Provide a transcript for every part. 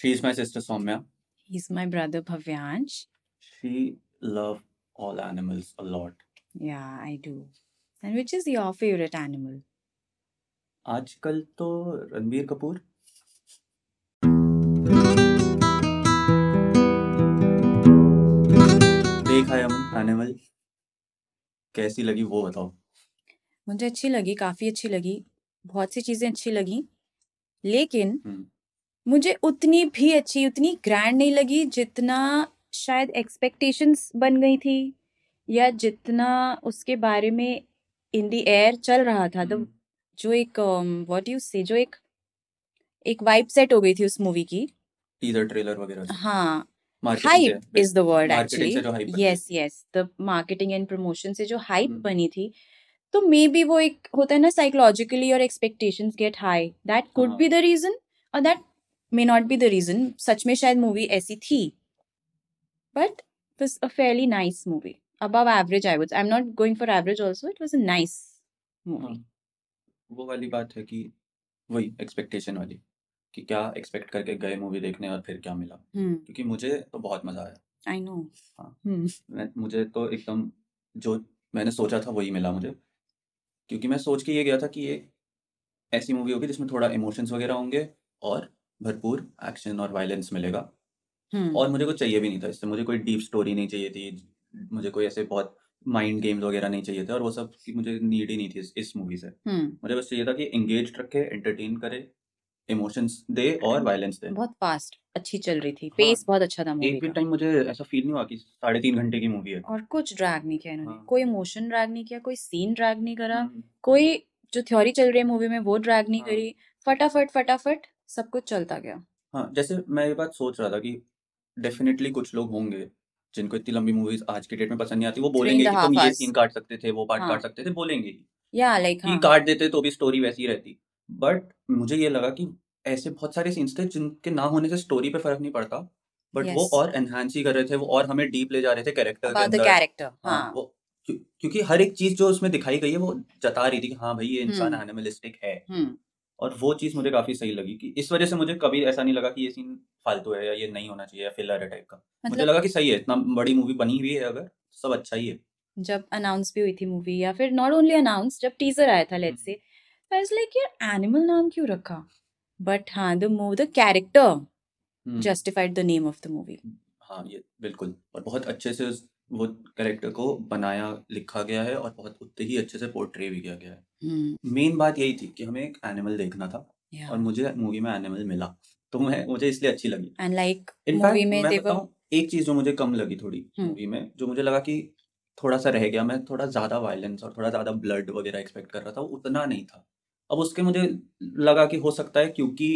She is my sister Soumya. He's my brother Bhavyansh. She love all animals a lot. Yeah, I do. And which is your favorite animal? आजकल तो रणबीर कपूर देखा है हम animal कैसी लगी वो बताओ मुझे अच्छी लगी काफ़ी अच्छी लगी बहुत सी चीज़ें अच्छी लगी लेकिन हम्म, मुझे उतनी भी अच्छी उतनी ग्रैंड नहीं लगी जितना शायद एक्सपेक्टेशंस बन गई थी या जितना उसके बारे में इन द एयर चल रहा था। तो हम्म, जो एक व्हाट यू से जो एक एक वाइब सेट हो गई थी उस मूवी की। टीजर ट्रेलर वगैरह हाँ। Hype is the word actually yes yes the marketing and promotion से जो हाइप हम्म। बनी थी। तो मे बी वो एक होता है ना साइकोलॉजिकली और expectations get high that could. Be the reason और that may not be the reason सच में शायद मूवी ऐसी थी। But a fairly nice movie. Above average i would i'm not going for average also. It was a nice movie. हाँ, वो वाली बात है कि वही एक्सपेक्टेशन वाली कि क्या एक्सपेक्ट करके गए मूवी देखने और फिर क्या मिला। hmm क्योंकि मुझे तो बहुत मज़ा आया। I know हाँ। hmm मुझे तो एकदम जो मैंने सोचा था वही मिला मुझे। क्योंकि मैं सोच के ये गया था कि ये ऐसी मूवी होगी जिसमें थोड़ा इमोशंस वगैरह होंगे और भरपूर एक्शन और वायलेंस मिलेगा। hmm और मुझे कुछ चाहिए भी नहीं था इससे मुझे कोई डीप स्टोरी नहीं चाहिए थी मुझे कोई ऐसे बहुत माइंड गेम्स वगैरह नहीं चाहिए थे और वो सब की मुझे नीड ही नहीं थी इस, इस मूवी से। hmm मुझे बस चाहिए था कि एंगेज रखे एंटरटेन करे इमोशंस दे और वायलेंस दे। बहुत फास्ट अच्छी चल रही थी। हाँ। पेस बहुत अच्छा था मूवी एक भी टाइम मुझे ऐसा फील नहीं हुआ कि साढ़े तीन घंटे की मूवी है। और कुछ ड्रैग नहीं किया इन्होंने। हाँ। कोई इमोशन ड्रैग नहीं किया कोई सीन ड्रैग नहीं करा। हम्म, कोई जो थ्योरी चल रही है मूवी में वो ड्रैग नहीं हाँ। करी। फटाफट फटाफट सब कुछ चलता गया। हाँ जैसे मैं ये बात सोच रहा था कि डेफिनेटली कुछ लोग होंगे जिनको इतनी लंबी मूवीज़ आज के डेट में पसंद नहीं आती वो बोलेंगे कि तुम ये सीन काट सकते थे वो पार्ट हाँ। काट सकते थे बोलेंगे ही। या लाइक हाँ। काट देते तो भी स्टोरी वैसी ही रहती। बट मुझे ये लगा कि ऐसे बहुत सारे सीन्स थे जिनके ना होने से स्टोरी पे फ़र्क नहीं पड़ता। बट वो और एनहांस ही कर रहे थे वो और हमें डीप ले जा रहे थे कैरेक्टर के अंदर। कैरेक्टर हाँ हाँ। वो क्योंकि हर एक चीज़ जो उसमें दिखाई गई है वो जता रही थी कि हाँ भाई ये इंसान हम्म। एनिमलिस्टिक है। और वो चीज़ मुझे काफ़ी सही लगी कि इस वजह से मुझे कभी ऐसा नहीं लगा कि ये सीन फालतू है या ये नहीं होना चाहिए या फिलर है टाइप का मतलब... मुझे लगा कि सही है इतना बड़ी मूवी बनी हुई है अगर सब अच्छा ही है। जब अनाउंस भी हुई थी मूवी या फिर नॉट ओनली अनाउंस जब टीजर आया था let's. Say I was like यार एनिमल नाम क्यों रखा? बट हाँ the move the character justified the name of the movie हाँ ये बिल्कुल और बहुत अच्छे से उस- वो कैरेक्टर को बनाया लिखा गया है और बहुत उतने ही अच्छे से पोर्ट्रे भी किया गया है। हम्म। मेन बात यही थी कि हमें एक एनिमल देखना था या और मुझे मूवी में एनिमल मिला। तो मैं मुझे इसलिए अच्छी लगी। एंड लाइक मूवी में मैं बताऊँ एक चीज़ जो मुझे कम लगी थोड़ी हम्म। मूवी में जो मुझे लगा कि थोड़ा सा रह गया मैं थोड़ा ज़्यादा वायलेंस और थोड़ा ज़्यादा ब्लड वगैरह एक्सपेक्ट कर रहा था उतना नहीं था। अब उसके मुझे लगा कि हो सकता है क्योंकि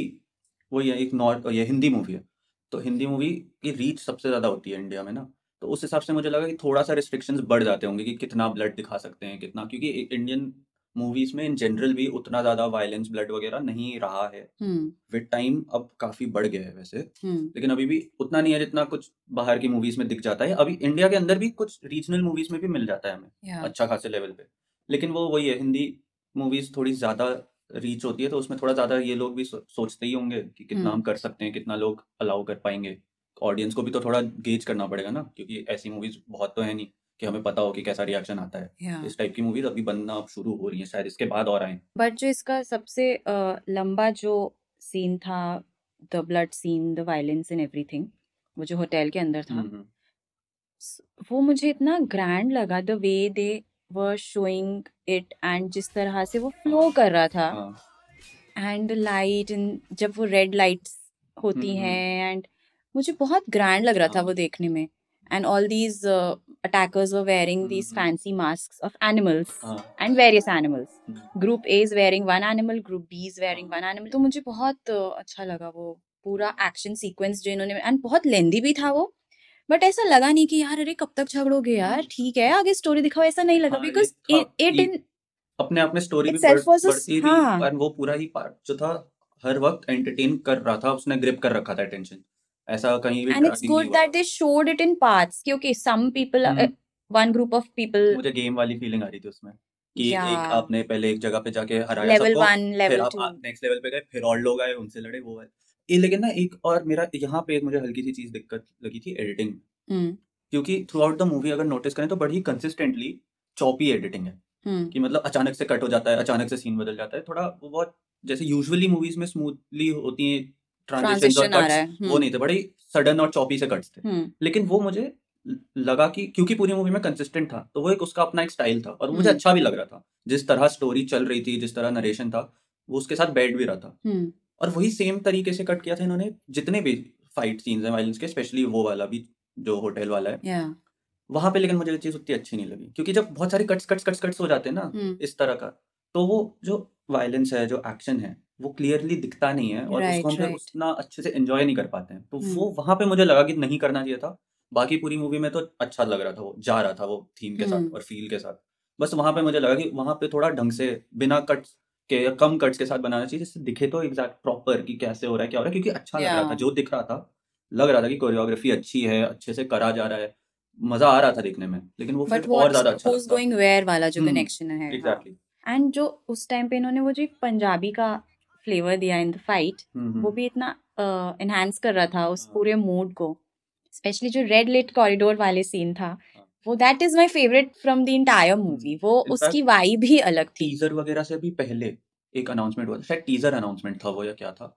वो ये एक नॉर्थ ये हिंदी मूवी है तो हिंदी मूवी की रीच सबसे ज़्यादा होती है इंडिया में ना। तो उस हिसाब से मुझे लगा कि थोड़ा सा रिस्ट्रिक्शंस बढ़ जाते होंगे कि कितना ब्लड दिखा सकते हैं कितना क्योंकि इंडियन मूवीज़ में इन जनरल भी उतना ज़्यादा वायलेंस ब्लड वगैरह नहीं रहा है। हम्म। विद टाइम अब काफ़ी बढ़ गया है वैसे। हम्म। लेकिन अभी भी उतना नहीं है जितना कुछ बाहर की मूवीज़ में दिख जाता है। अभी इंडिया के अंदर भी कुछ रीजनल मूवीज़ में भी मिल जाता है हमें अच्छा खासे लेवल पे। लेकिन वो वही है हिंदी मूवीज़ थोड़ी ज़्यादा रीच होती है तो उसमें थोड़ा ज़्यादा ये लोग भी सोचते ही होंगे कि कितना हम्म। हम कर सकते हैं कितना लोग अलाउ कर पाएँगे। ऑडियंस को भी तो थोड़ा गेज करना पड़ेगा ना क्योंकि ऐसी मूवीज़ बहुत तो है नहीं कि हमें पता हो कि कैसा रिएक्शन आता है। या इस टाइप की मूवीज़ अभी बनना अब शुरू हो रही है शायद इसके बाद और आए। बट जो इसका सबसे लंबा जो सीन था the blood scene the violence and everything वो जो होटल के अंदर था स- वो मुझे इतना ग्रैंड लगा the way they were showing it and जिस तरह से वो फ्लो कर रहा था। हाँ। एंड लाइट एंड जब वो रेड लाइट्स होती हम्म। हैं एंड मुझे बहुत ग्रैंड लग रहा था हाँ। वो देखने में and all these attackers were wearing these hmm, hmm. Fancy mask of animals हाँ and various animals hmm, group A is wearing one animal group B is wearing हाँ। वन एनिमल तो मुझे बहुत uh, अच्छा लगा वो पूरा एक्शन सीक्वेंस जो इन्होंने एंड बहुत लेंदी भी था वो बट ऐसा लगा नहीं कि यार अरे कब तक झगड़ोगे यार ठीक है आगे स्टोरी दिखाओ ऐसा नहीं लगा बिकॉज़ इट इन अपने आप में स्टोरी भी बढ़, a- बढ़ती हाँ। और वो पूरा ही पार्ट जो था हर वक्त एंटरटेन कर रहा था उसने ग्रिप कर रखा था अटेंशन ऐसा कहीं भी and it's good that they showed it in parts some people. One group of people मुझे गेम वाली फीलिंग आ रही थी उसमें कि Yeah. एक आपने पहले एक जगह पे जाके हराया लेवल सबको वन फिर आप नेक्स्ट लेवल पे गए फिर और लोग आए उनसे लड़े वो है। ये लेकिन ना एक और मेरा यहाँ पे एक मुझे हल्की सी चीज़ दिक्कत लगी थी एडिटिंग हम्म क्योंकि थ्रू आउट द मूवी अगर नोटिस करें तो बड़ी कंसिस्टेंटली चौपी एडिटिंग है। हम्म कि मतलब अचानक से कट हो जाता है अचानक से सीन बदल जाता है थोड़ा वो बहुत जैसे यूजुअली मूवीज़ में स्मूथली होती है ट्रांजिशन और कट्स वो नहीं थे बड़े सडन और चॉपी से कट्स थे। हम्म। लेकिन वो मुझे लगा कि क्योंकि पूरी मूवी में कंसिस्टेंट था तो वो एक उसका अपना एक स्टाइल था और मुझे हम्म। अच्छा भी लग रहा था। जिस तरह स्टोरी चल रही थी जिस तरह नरेशन था वो उसके साथ बैठ भी रहा था। हम्म। और वही सेम तरीके से कट किया था इन्होंने जितने भी फाइट सीन्स हैं वायलेंस के स्पेशली वो वाला भी जो होटल वाला है। या वहाँ पे लेकिन मुझे ये चीज़ उतनी अच्छी नहीं लगी क्योंकि जब बहुत सारे कट्स कट्स कट्स कट्स हो जाते हैं ना हम्म। इस तरह का तो वो जो वायलेंस है जो एक्शन है वो क्लियरली दिखता नहीं है और उसको हम फिर राइट उतना अच्छे से एंजॉय नहीं कर पाते हैं। तो हम्म वो वहाँ पे मुझे लगा कि नहीं करना चाहिए था। बाकी पूरी मूवी में तो अच्छा लग रहा था वो जा रहा था वो थीम के साथ हम्म और फील के साथ। बस वहाँ पे मुझे लगा कि वहाँ पे थोड़ा ढंग से बिना कट्स के या कम कट्स के साथ बनाना चाहिए जिससे दिखे तो एग्जैक्ट प्रॉपर कि कैसे हो रहा है क्या हो रहा है क्योंकि अच्छा लग रहा था जो दिख रहा था लग रहा था कि कोरियोग्राफी अच्छी है अच्छे से करा जा रहा है मज़ा आ रहा था देखने में लेकिन वो फिर और ज़्यादा अच्छा गोइंग वेयर वाला जो कनेक्शन है हाँ। एग्जैक्टली एंड जो उस टाइम पे इन्होंने वो जो पंजाबी का फ्लेवर दिया इन द फाइट वो भी इतना एनहांस कर रहा था उस हाँ। पूरे मूड को। स्पेशली जो रेड लिट कॉरिडोर वाले सीन था हाँ। वो that is my favourite from the entire movie वो इनफैक्ट उसकी वाइब ही अलग थी। टीजर वगैरह से भी पहले एक अनाउंसमेंट हुआ था। शायद टीजर अनाउंसमेंट था वो या क्या था।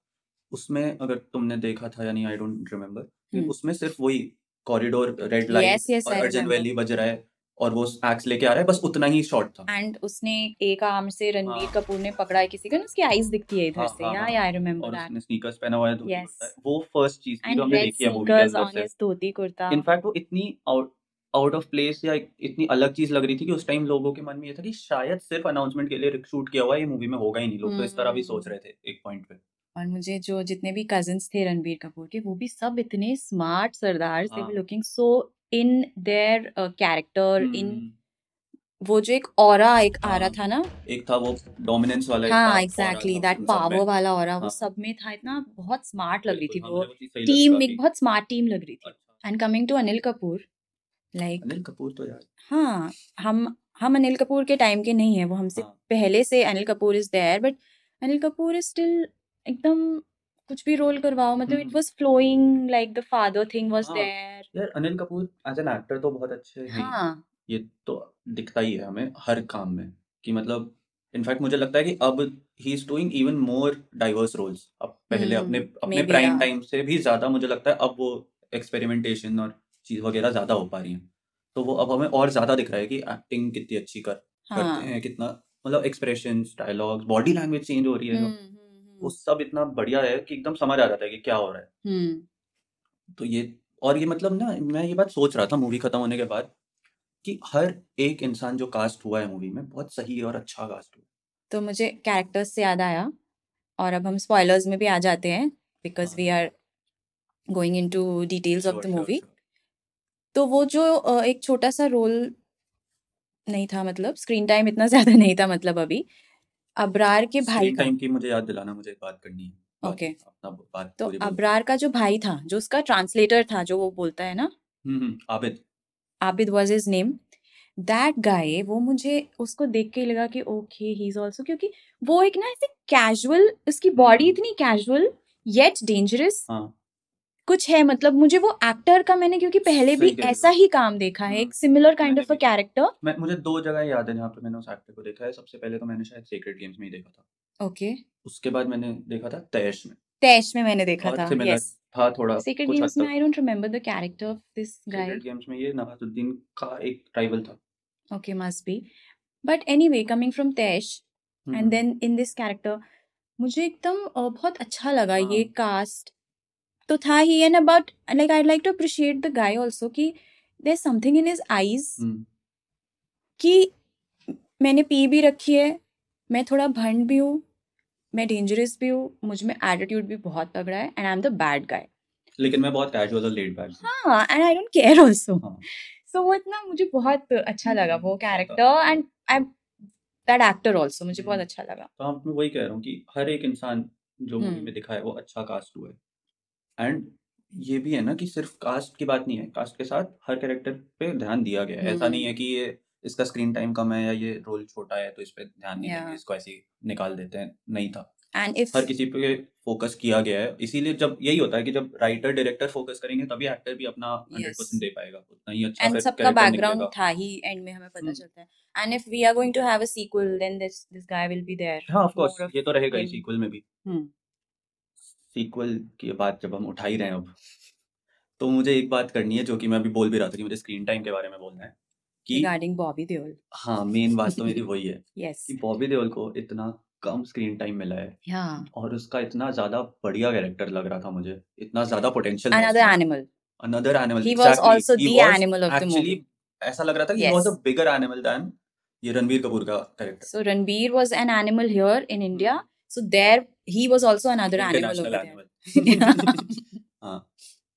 उसमें अगर तुमने देखा था या नहीं आई डोंट रिमेम्बर उसमें सिर्फ़ वही कॉरिडोर रेड लाइट और अर्जन वैली बज रहा है। और वो एक्स लेके आ रहा है बस उतना ही शॉट था। एंड उसने एक आर्म से रणवीर हाँ। कपूर ने पकड़ा है किसी को ना उसकी आईज दिखती है इधर हाँ से हाँ या आई रिमेम्बर और दैट उसने स्नीकर्स पहना हुआ है कुर्ता। है वो फ़र्स्ट चीज़ थी जो हमने देखी है मूवी के अंदर ऑन से धोती कुर्ता। इनफैक्ट वो इतनी आउट आउट ऑफ़ प्लेस या इतनी अलग चीज़ लग रही थी कि उस टाइम लोगों के मन में ये था कि शायद सिर्फ़ अनाउंसमेंट के लिए शूट किया हुआ है ये मूवी में होगा ही नहीं। लोग तो इस तरह भी सोच हम्म। रहे थे एक पॉइंट पे। और मुझे जो जितने भी कजिन्स थे रणबीर कपूर के वो भी सब इतने स्मार्ट सरदार हाँ। Looking so in their character in वो जो एक और एक आ रहा था ना? एक था वो डोमिनेंस वाला हाँ एग्जैक्टली दैट पावर वाला ऑरा वो हाँ। सब में था इतना बहुत स्मार्ट लग रही थी वो। टीम एक बहुत स्मार्ट टीम लग रही थी। And coming to Anil Kapoor like Anil Kapoor तो यार। हाँ हम हम अनिल कपूर के टाइम के नहीं है वो हमसे हाँ। पहले से Anil Kapoor is there but Anil Kapoor is still एकदम कुछ भी रोल करवाओ मतलब it was flowing like the father thing was there यार Anil Kapoor as an actor तो बहुत अच्छे हैं। ही। हाँ ये तो दिखता ही है हमें हर काम में कि मतलब इनफैक्ट मुझे लगता है कि अब he is doing even more diverse roles अब पहले अपने हम्म अपने मे प्राइम टाइम से भी ज़्यादा मुझे लगता है अब वो एक्सपेरिमेंटेशन और चीज़ वगैरह ज़्यादा हो पा रही है। तो वो अब हमें और ज़्यादा दिख रहा है कि एक्टिंग कितनी अच्छी कर हाँ करते हाँ। कितना मतलब expression dialogues body language change हो रही है हम्म जो। हम्म वो सब इतना बढ़िया है कि एकदम समझ आ जाता है कि क्या हो रहा है। हम्म। तो ये और ये मतलब ना मैं ये बात सोच रहा था मूवी खत्म होने के बाद कि हर एक इंसान जो कास्ट हुआ है मूवी में बहुत सही और अच्छा कास्ट हुआ तो मुझे कैरेक्टर्स से याद आया और अब हम स्पॉयलर्स में भी आ जाते हैं because we are going into details of the movie तो वो जो एक छोटा सा रोल नहीं था मतलब स्क्रीन टाइम इतना ज़्यादा नहीं था मतलब अभी। अबरार के भाई टाइम की मुझे याद दिलाना मुझे एक बात करनी है। ओके। तो अबरार का जो भाई था जो उसका ट्रांसलेटर था जो वो बोलता है ना? Abid. Abid was his name that guy वो मुझे उसको देख के लगा कि ओके ही इज़ आल्सो क्योंकि वो एक ना ऐसे कैजुअल उसकी बॉडी इतनी कैजुअल येट डेंजरस हाँ। कुछ है मतलब मुझे वो एक्टर का मैंने क्योंकि पहले भी ऐसा ही काम देखा है एक हम्म similar kind of a character मुझे दो जगह याद है जहाँ पे मैंने उस एक्टर को देखा है सबसे पहले तो मैंने शायद सीक्रेट गेम्स में ही देखा था। ओके। उसके बाद मैंने देखा था तैश में। तैश में मैंने देखा था यस था थोड़ा सीक्रेट गेम्स में I don't remember the character of this guy secret games में ये नवाजुद्दीन का एक राइवल था। Must be. But anyway coming from Tesh and hmm. then in this character मुझे एकदम बहुत अच्छा लगा ये हाँ कास्ट तो था ही and about like I like to appreciate the guy also कि there something in his eyes कि मैंने पी भी रखी है मैं थोड़ा भंड भी हूँ मैं डेंजरस भी हूँ मुझमें एटीट्यूड भी बहुत तगड़ा है and I am the bad guy लेकिन मैं बहुत कैजुअल और लेड बैक हूँ। And I don't care also so वो इतना मुझे बहुत अच्छा लगा वो हम्म, character and I that actor also मुझे बहुत हम्म। अच्छा लगा। तो आप मैं वही कह रहा हूँ कि हर एक इंसान जो मूवी हम्म। में दिखा है वो अच्छा कास्ट हुआ है। एंड ये भी है ना कि सिर्फ़ कास्ट की बात नहीं है कास्ट के साथ हर कैरेक्टर पे ध्यान दिया गया है। ऐसा नहीं है हम्म कि ये इसका स्क्रीन टाइम कम है या ये रोल छोटा है तो इस पे ध्यान नहीं देंगे इसको ऐसे निकाल देते हैं नहीं था। And if हर किसी पे फोकस किया गया है इसीलिए जब यही होता है कि जब राइटर डायरेक्टर फोकस करेंगे तभी एक्टर भी अपना हंड्रेड yes, परसेंट दे पाएगा उतना ही अच्छा फिर सबका निकलेगा। था ही end में हमें पता हम्म, चलता है. And if we are going to have a sequel, then this this guy will be there. हाँ ऑफ़ कोर्स ये तो रहेगा ही सीक्वल में भी. सीक्वल की बात जब हम उठा ही रहे हैं अब तो मुझे एक बात करनी है जो कि मैं अभी बोल भी रहा था कि मुझे स्क्रीन टाइम के बारे में बोलना है। कि Regarding Bobby Deol. हाँ मेन बात तो मेरी वही है Yes. कि बॉबी देओल को इतना कम स्क्रीन टाइम मिला है Yeah. और उसका इतना ज़्यादा बढ़िया कैरेक्टर लग रहा था मुझे इतना ज़्यादा potential. Another animal exactly also he was animal of the actually movie. ऐसा लग रहा था कि he was a bigger animal then ये रणवीर कपूर का character So Ranbir was an animal here in India. So there he was also another animal over international there. Animal हाँ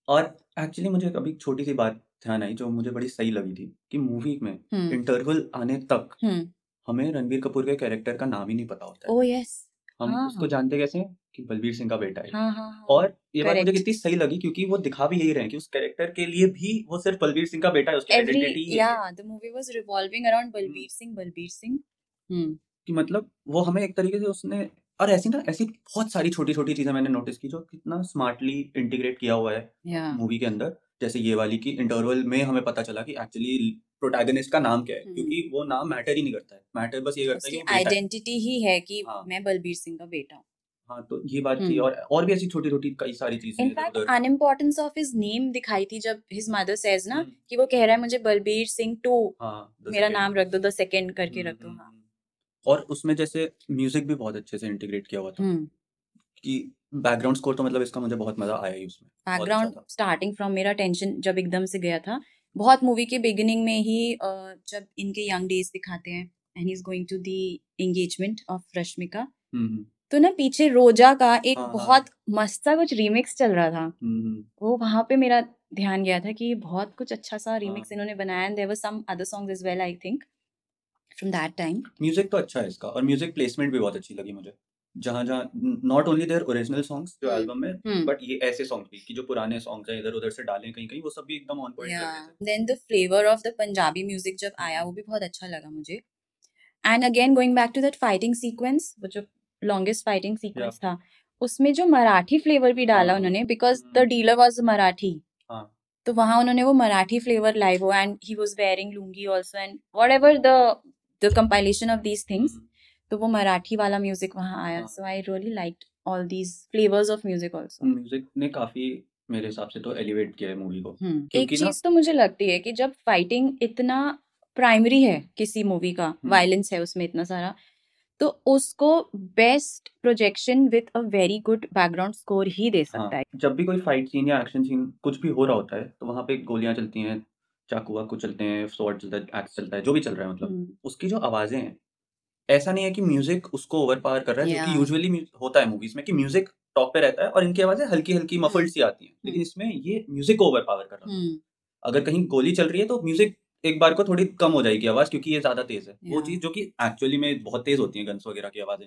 और actually मुझे अभी छोटी सी बात ध्यान आई जो मुझे बड़ी सही लगी थी कि मूवी में. इंटरवल आने तक. हमें रणवीर कपूर के कैरेक्टर का नाम ही नहीं पता होता है Oh yes. हम हाँ उसको जानते कैसे हैं कि बलबीर सिंह का बेटा है हाँ हाँ हाँ. और ये बात मुझे कितनी सही लगी क्योंकि वो दिखा भी यही रहे कि उस कैरेक्टर के लिए भी वो सिर्फ़ बलबीर सिंह का बेटा है उसकी आइडेंटिटी है movie was revolving around hmm, Balbir Singh. Balbir Singh. Hmm. कि मतलब वो हमें एक तरीके से उसने और ऐसी ना ऐसी बहुत सारी छोटी छोटी चीज़ें मैंने नोटिस की जो कितना स्मार्टली इंटीग्रेट किया हुआ है मूवी के अंदर जैसे ये वाली की इंटरवल में हमें पता चला कि एक्चुअली प्रोटैगनिस्ट का नाम क्या है हम्म. क्योंकि वो नाम मैटर ही नहीं करता है। मैटर बस ये करता है कि आइडेंटिटी ही है कि हाँ। मैं बलबीर सिंह का बेटा हूँ। हाँ तो ये बात थी हम्म। और और भी ऐसी छोटी छोटी कई सारी चीज़ें in fact unimportance of his name दिखाई थी जब हिज मदर सेज ना हम्म, कि वो कह रहा है मुझे बलबीर सिंह टू। हाँ मेरा नाम रख दो द सेकंड करके रख दो हाँ। और उसमें जैसे म्यूज़िक भी बहुत अच्छे से इंटीग्रेट किया हुआ था। कि बैकग्राउंड स्कोर तो मतलब इसका मुझे बहुत मज़ा आया ही उसमें बैकग्राउंड स्टार्टिंग फ्रॉम मेरा टेंशन जब एकदम से गया था बहुत मूवी के बिगिनिंग में ही जब इनके यंग डेज़ दिखाते हैं and he is going to the engagement of Rashmika hmm hmm. तो ना पीछे रोजा का एक हाँ हाँ। बहुत मस्त सा कुछ रीमिक्स चल रहा था। हम्म हम्म, वो वहाँ पे मेरा ध्यान गया था कि बहुत कुछ अच्छा सा हाँ। रीमिक्स इन्होंने बनाया and there were some other songs as well I think from that time music तो अच्छा है इसका और म्यूज़िक प्लेसमेंट भी बहुत अच्छी लगी मुझे। जहाँ जहाँ not only there original songs जो एल्बम में बट ये ऐसे सॉन्ग्स भी कि जो पुराने सॉन्ग्स हैं इधर उधर से डालें कहीं कहीं वो सब भी एकदम on point then the flavour of the Punjabi music जब आया वो भी बहुत अच्छा लगा मुझे। And again going back to that fighting sequence वो जो लॉन्गेस्ट फाइटिंग सीक्वेंस था उसमें जो मराठी फ्लेवर भी डाला हाँ उन्होंने because the dealer was Marathi हाँ। तो वहाँ उन्होंने वो मराठी फ्लेवर लाई वो and he was wearing lungi also and whatever the the compilation of these things तो वो मराठी वाला म्यूज़िक वहाँ आया। हाँ। So I really liked all these flavours of music also music ने काफ़ी मेरे हिसाब से तो एलिवेट किया है मूवी को। हम्म एक चीज़ तो मुझे लगती है कि जब फाइटिंग इतना प्राइमरी है किसी मूवी का हम्म। वायलेंस है उसमें इतना सारा तो उसको best projection with a very good background score ही दे सकता हाँ। है जब भी कोई फाइट सीन या एक्शन सीन कुछ भी हो रहा होता है तो वहाँ पे गोलियाँ चलती हैं चाकू वाकू चलते हैं स्वॉर्ड चलता है एक्स चलता है जो भी चल रहा है मतलब हम्म। उसकी जो आवाज़ें हैं ऐसा नहीं है कि म्यूज़िक उसको ओवर पावर कर रहा है जो या कि यूजुअली होता है मूवीज़ में कि म्यूज़िक टॉप पे रहता है और इनकी आवाज़ें हल्की हल्की मफल्ड सी आती हैं लेकिन हम्म इसमें ये म्यूज़िक को ओवर पावर कर रहा था हम्म अगर कहीं गोली चल रही है तो म्यूज़िक एक बार को थोड़ी कम हो जाएगी आवाज़ क्योंकि ये ज़्यादा तेज है। वो चीज़ जो कि एक्चुअली में बहुत तेज होती है गन्स वगैरह की आवाज़ें।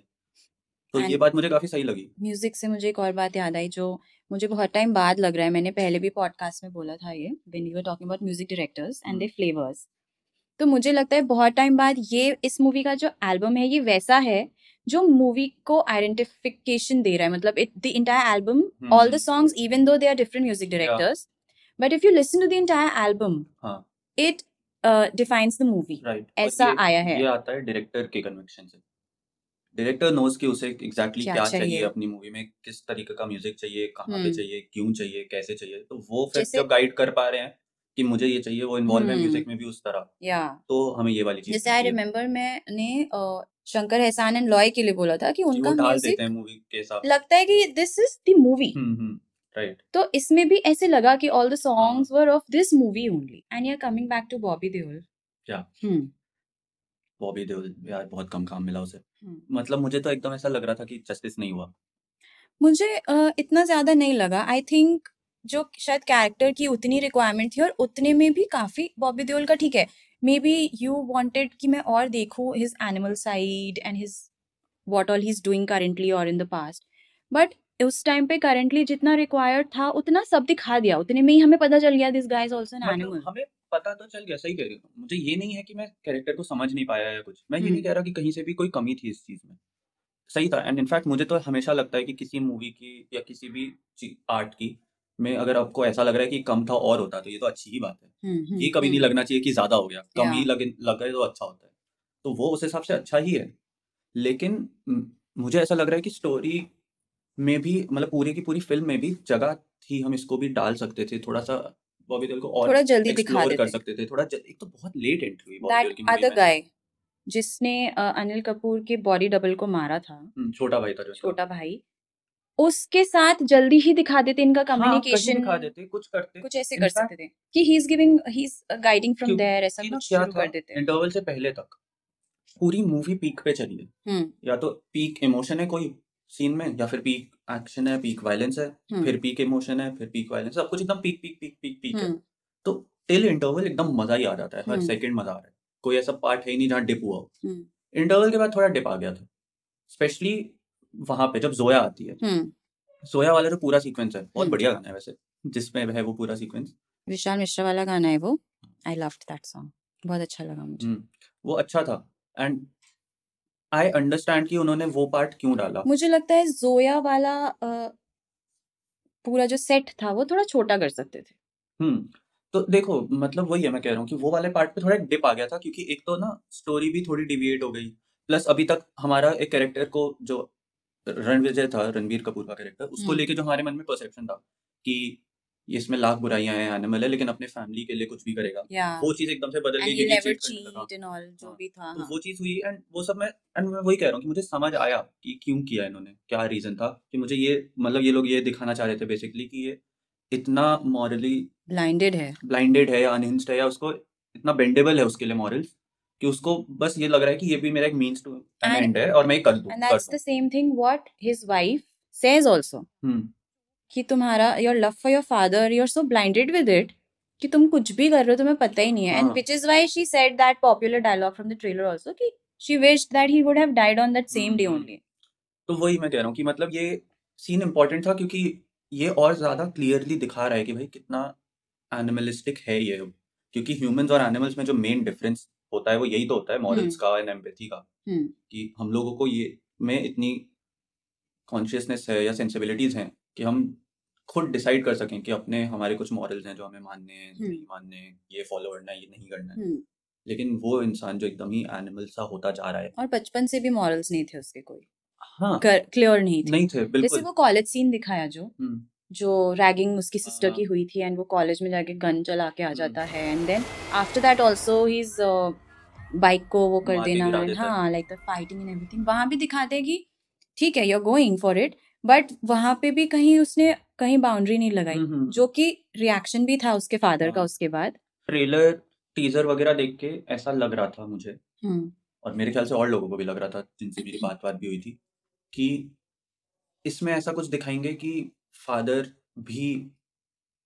तो ये बात मुझे काफ़ी सही लगी। म्यूज़िक से मुझे एक और बात याद आई जो मुझे बहुत टाइम बाद लग रहा है मैंने पहले भी पॉडकास्ट में बोला था ये when you were talking about music directors and they flavours तो मुझे लगता है बहुत टाइम बाद ये इस मूवी का जो एल्बम है ये वैसा है जो मूवी को आइडेंटिफिकेशन दे रहा है। मतलब it the entire album all the songs even though they are different music directors but if you listen to the entire album it defines the movie ऐसा ये आया है। ये आता है डायरेक्टर के कन्विक्शन से। डायरेक्टर नोज़ कि उसे एग्जैक्टली exactly क्या क्या चाहिए चाहिए? अपनी मूवी में किस तरीके का म्यूज़िक चाहिए कहाँ पे हम्म। चाहिए क्यों चाहिए कैसे चाहिए। तो वो फिर जब गाइड कर पा रहे हैं कि मुझे ये चाहिए वो इन्वॉल्व है हम्म। म्यूज़िक में भी उस तरह। या। तो हमें ये वाली चीज़ जैसे आई रिमेम्बर मैंने शंकर एहसान एंड लॉय के लिए बोला था कि उनका म्यूज़िक मूवी के हिसाब से लगता है कि this is the movie hmm hmm right तो इसमें भी ऐसे लगा कि all the songs were of this movie only and you are coming back to Bobby Deol क्या? हम्म। बॉबी देओल यार बहुत कम काम मिला उसे। हम्म। मतलब मुझे तो एकदम ऐसा लग रहा था कि जस्टिस नहीं हुआ। मुझे अ, इतना ज़्यादा नहीं लगा। आई थिंक जो शायद कैरेक्टर की उतनी रिक्वायरमेंट थी और उतने में भी काफ़ी बॉबी देओल का ठीक है। मे बी यू वांटेड कि मैं और देखूँ his animal side and his what all he is doing currently और इन द पास्ट बट उस टाइम पे करेंटली जितना रिक्वायर्ड था उतना सब दिखा दिया। उतने में ही हमें पता चल गया this guy is also an animal हमें पता तो चल गया सही कह रही हूँ। मुझे ये नहीं है कि मैं कैरेक्टर को समझ नहीं पाया या कुछ। मैं ये नहीं हम्म। कह रहा कि कहीं से भी कोई कमी थी इस चीज़ में। सही था। एंड इनफैक्ट मुझे तो हमेशा लगता है कि किसी मूवी की या किसी भी आर्ट की में अगर आपको ऐसा लग रहा है कि कम था और होता तो ये तो अच्छी ही बात है। हम्म ये हम्म कभी नहीं हम्म। लगना चाहिए कि ज़्यादा हो गया कम या। ही लगे लगे तो अच्छा होता है। तो वो उस हिसाब से अच्छा ही है। लेकिन मुझे ऐसा लग रहा है कि स्टोरी में भी मतलब पूरी की पूरी फ़िल्म में भी जगह थी हम इसको भी डाल सकते थे थोड़ा सा बॉबी देओल को और थोड़ा जल्दी दिखा कर सकते थे थोड़ा एक तो बहुत लेट एंट्री हुई बॉबी देओल की मूवी अदर गाय जिसने अनिल कपूर के बॉडी डबल को मारा था। छोटा भाई था छोटा भाई। उसके साथ जल्दी ही दिखा देते इनका हाँ कम्युनिकेशन दिखा देते कुछ करते। कुछ ऐसे कर सकते थे कि he is giving he is guiding from there ऐसा कुछ शुरू कर देते। इंटरवल से पहले तक पूरी मूवी पीक पे चली है हम्म। या तो पीक इमोशन है कोई सीन में या फिर पीक एक्शन है पीक वायलेंस है हम्म। फिर पीक इमोशन है फिर पीक वायलेंस सब कुछ एकदम peak peak peak peak peak है। हम्म। तो टिल इंटरवल एकदम मज़ा ही आ जाता है हर सेकंड मज़ा आ रहा है। कोई ऐसा पार्ट है ही नहीं जहाँ डिप हुआ हो। इंटरवल के बाद थोड़ा डिप आ गया था। स्पेशली वहाँ पे जब जोया आती है। हम्म। जोया वाला जो पूरा सीक्वेंस है बहुत हम्म। बढ़िया गाना है वैसे जिसमें है वो पूरा सीक्वेंस विशाल मिश्रा वाला गाना है वो। आई लव्ड दैट सॉन्ग बहुत अच्छा लगा मुझे। हम्म वो अच्छा था। एंड आई अंडरस्टैंड कि उन्होंने वो पार्ट क्यों डाला। मुझे लगता है जोया वाला अ, पूरा जो सेट था वो थोड़ा छोटा कर सकते थे। हम्म तो देखो मतलब वही है मैं कह रहा हूँ कि वो वाले पार्ट पे थोड़ा डिप आ गया था क्योंकि एक तो ना स्टोरी भी थोड़ी डिविएट हो गई। प्लस अभी तक हमारा एक कैरेक्टर को जो रणविजय था रणबीर कपूर का कैरेक्टर उसको हम्म। लेके जो हमारे मन में परसेप्शन था कि इसमें लाख बुराइयाँ हैं एनिमल है लेकिन अपने फैमिली के लिए कुछ भी करेगा। वो चीज़ एकदम से बदल गई ही तो हाँ। वो चीज़ हुई एंड वो सब मैं एंड मैं वही कह रहा हूँ कि मुझे समझ आया कि क्यों किया इन्होंने क्या रीजन था कि मुझे ये मतलब ये लोग ये दिखाना चाह रहे थे बेसिकली कि ये इतना मॉरली ब्लाइंडेड है। ब्लाइंडेड है या अनहिंज्ड है या उसको इतना बेंडेबल है उसके लिए मॉरल्स कि उसको बस ये लग रहा है कि ये भी मेरा एक मींस टू एंड है और मैं ये कर दूँ and that's the. Same thing what his wife says also कि तुम्हारा your love for your father you are so blinded with it कि तुम कुछ भी कर रहे हो तुम्हें पता ही नहीं है। And which is why she said that popular dialogue from the trailer also कि she wished that he would have died on that same day only तो वही मैं कह रहा हूँ कि मतलब ये सीन इम्पोर्टेंट था क्योंकि ये और ज़्यादा क्लियरली दिखा रहा है कि भाई कितना एनिमलिस्टिक है ये। क्योंकि ह्यूमंस और एनिमल्स में जो मेन डिफरेंस होता है वो यही तो होता है मॉरल्स हम्म। का एंड एम्पैथी का हम्म। कि हम लोगों को ये में इतनी कॉन्शियसनेस है या सेंसिबिलिटीज हैं कि हम खुद डिसाइड कर सकें कि अपने हमारे कुछ मॉरल्स हैं जो हमें मानने हैं हम्म। नहीं मानने हैं ये फॉलो करना है ये नहीं करना है। लेकिन वो इंसान जो एकदम ही एनिमल सा होता जा रहा है। और बचपन से भी मॉरल्स नहीं थे उसके कोई। हाँ। क्लियर नहीं थे। नहीं थे बिल्कुल। जैसे वो कॉलेज सीन दिखाया जो जो रैगिंग उसकी सिस्टर की हाँ। हुई थी एंड वो कॉलेज में जाके गन चला के आ जाता है and then after that also he is bike को वो कर देना है। हाँ like the fighting and everything वहाँ भी दिखाते हैं कि ठीक है you are going for it but वहाँ पे भी कहीं उसने कहीं बाउंड्री नहीं लगाई हम्म हम्म। जो कि रिएक्शन भी था उसके फादर का हाँ। उसके बाद। ट्रेलर टीजर वगैरह देख के ऐसा लग रहा था मुझे। हम्म। और मेरे ख्याल से और लोगों को भी लग रहा था जिनसे मेरी बात बात भी हुई थी कि इसमें ऐसा कुछ दिखाएँगे कि फादर भी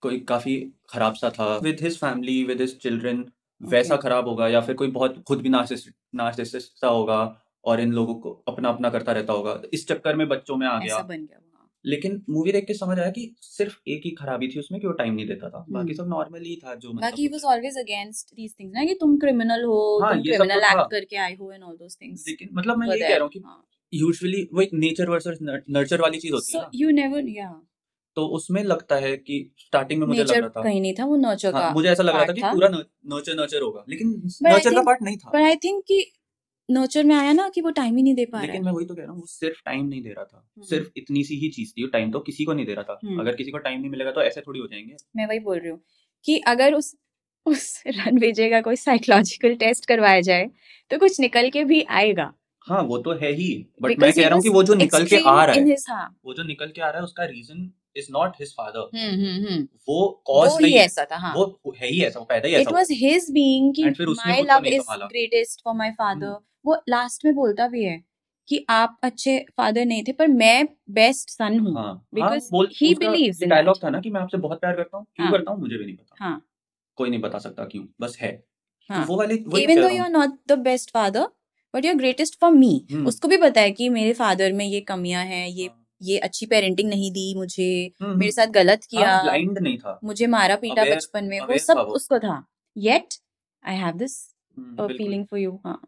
कोई काफ़ी खराब सा था। With his family with his children वैसा ओके खराब होगा या फिर कोई बहुत खुद भी नार्सिसिस्ट नार्सिसिस्ट सा होगा और इन लोगों को अपना अपना करता रहता होगा। तो इस चक्कर में बच्चों में आ गया। बन गया हाँ। लेकिन मूवी देख के समझ आया कि सिर्फ़ एक ही खराबी थी उसमें कि वो टाइम नहीं देता था। बाकी हम्म। सब नॉर्मल ही था जो मतलब बाकी he was always against these things ना कि तुम क्रिमिनल हो हाँ तुम ये तो क्रिमिनल एक्ट करके आए हो एंड ऑल दोस थिंग्स लेकिन मतलब मैं यही कह रहा हूँ कि हाँ। यूजुअली वो एक नेचर वर्सेस नर्चर वाली चीज़ होती है यू नेवर या तो उसमें लगता है कि स्टार्टिंग में मुझे लग रहा था। कहीं नहीं था वो नर्चर हाँ का मुझे ऐसा लग रहा था कि पूरा नर्चर नर्चर होगा लेकिन नर्चर का पार्ट नहीं था। पर आई थिंक कि नर्चर में आया ना कि वो टाइम ही नहीं दे पा रहा लेकिन मैं वही तो कह रहा हूँ वो सिर्फ़ टाइम नहीं दे रहा था। हम्म। सिर्फ़ इतनी सी ही चीज़ थी टाइम तो किसी को नहीं दे रहा था। हम्म। अगर किसी को टाइम नहीं मिलेगा तो ऐसे थोड़ी हो जाएँगे। मैं वही बोल रही हूँ कि अगर उस उस रणविजय का कोई साइकोलॉजिकल टेस्ट करवाया जाए तो कुछ निकल के भी आएगा। हाँ वो तो है ही बट मैं कह रहा हूँ कि वो जो निकल के आ रहा है हाँ। वो जो निकल के आ रहा है उसका reason is not his father वो कॉज नहीं है ऐसा था हाँ। वो है ही ऐसा पैदा ही ऐसा हुआ। वाज हिज बीइंग कि my love is greatest for my father वो लास्ट में बोलता भी है कि आप अच्छे फादर नहीं थे पर मैं बेस्ट सन हूँ। Because he believes in dialogue था ना कि मैं आपसे बहुत प्यार करता हूँ क्यों हाँ। करता हूँ मुझे भी नहीं पता। हाँ। कोई नहीं बता सकता क्यों बस है। तो हाँ। वो वाली even though you are not the best father but you are greatest for me उसको भी पता है कि मेरे फादर में ये कमियाँ हैं ये हाँ। ये अच्छी पेरेंटिंग नहीं दी मुझे हम्म मेरे हम्म। साथ गलत हाँ किया ब्लाइंड नहीं था। मुझे मारा पीटा बचपन में वो सब उसको था। Yet I have this feeling for you हाँ।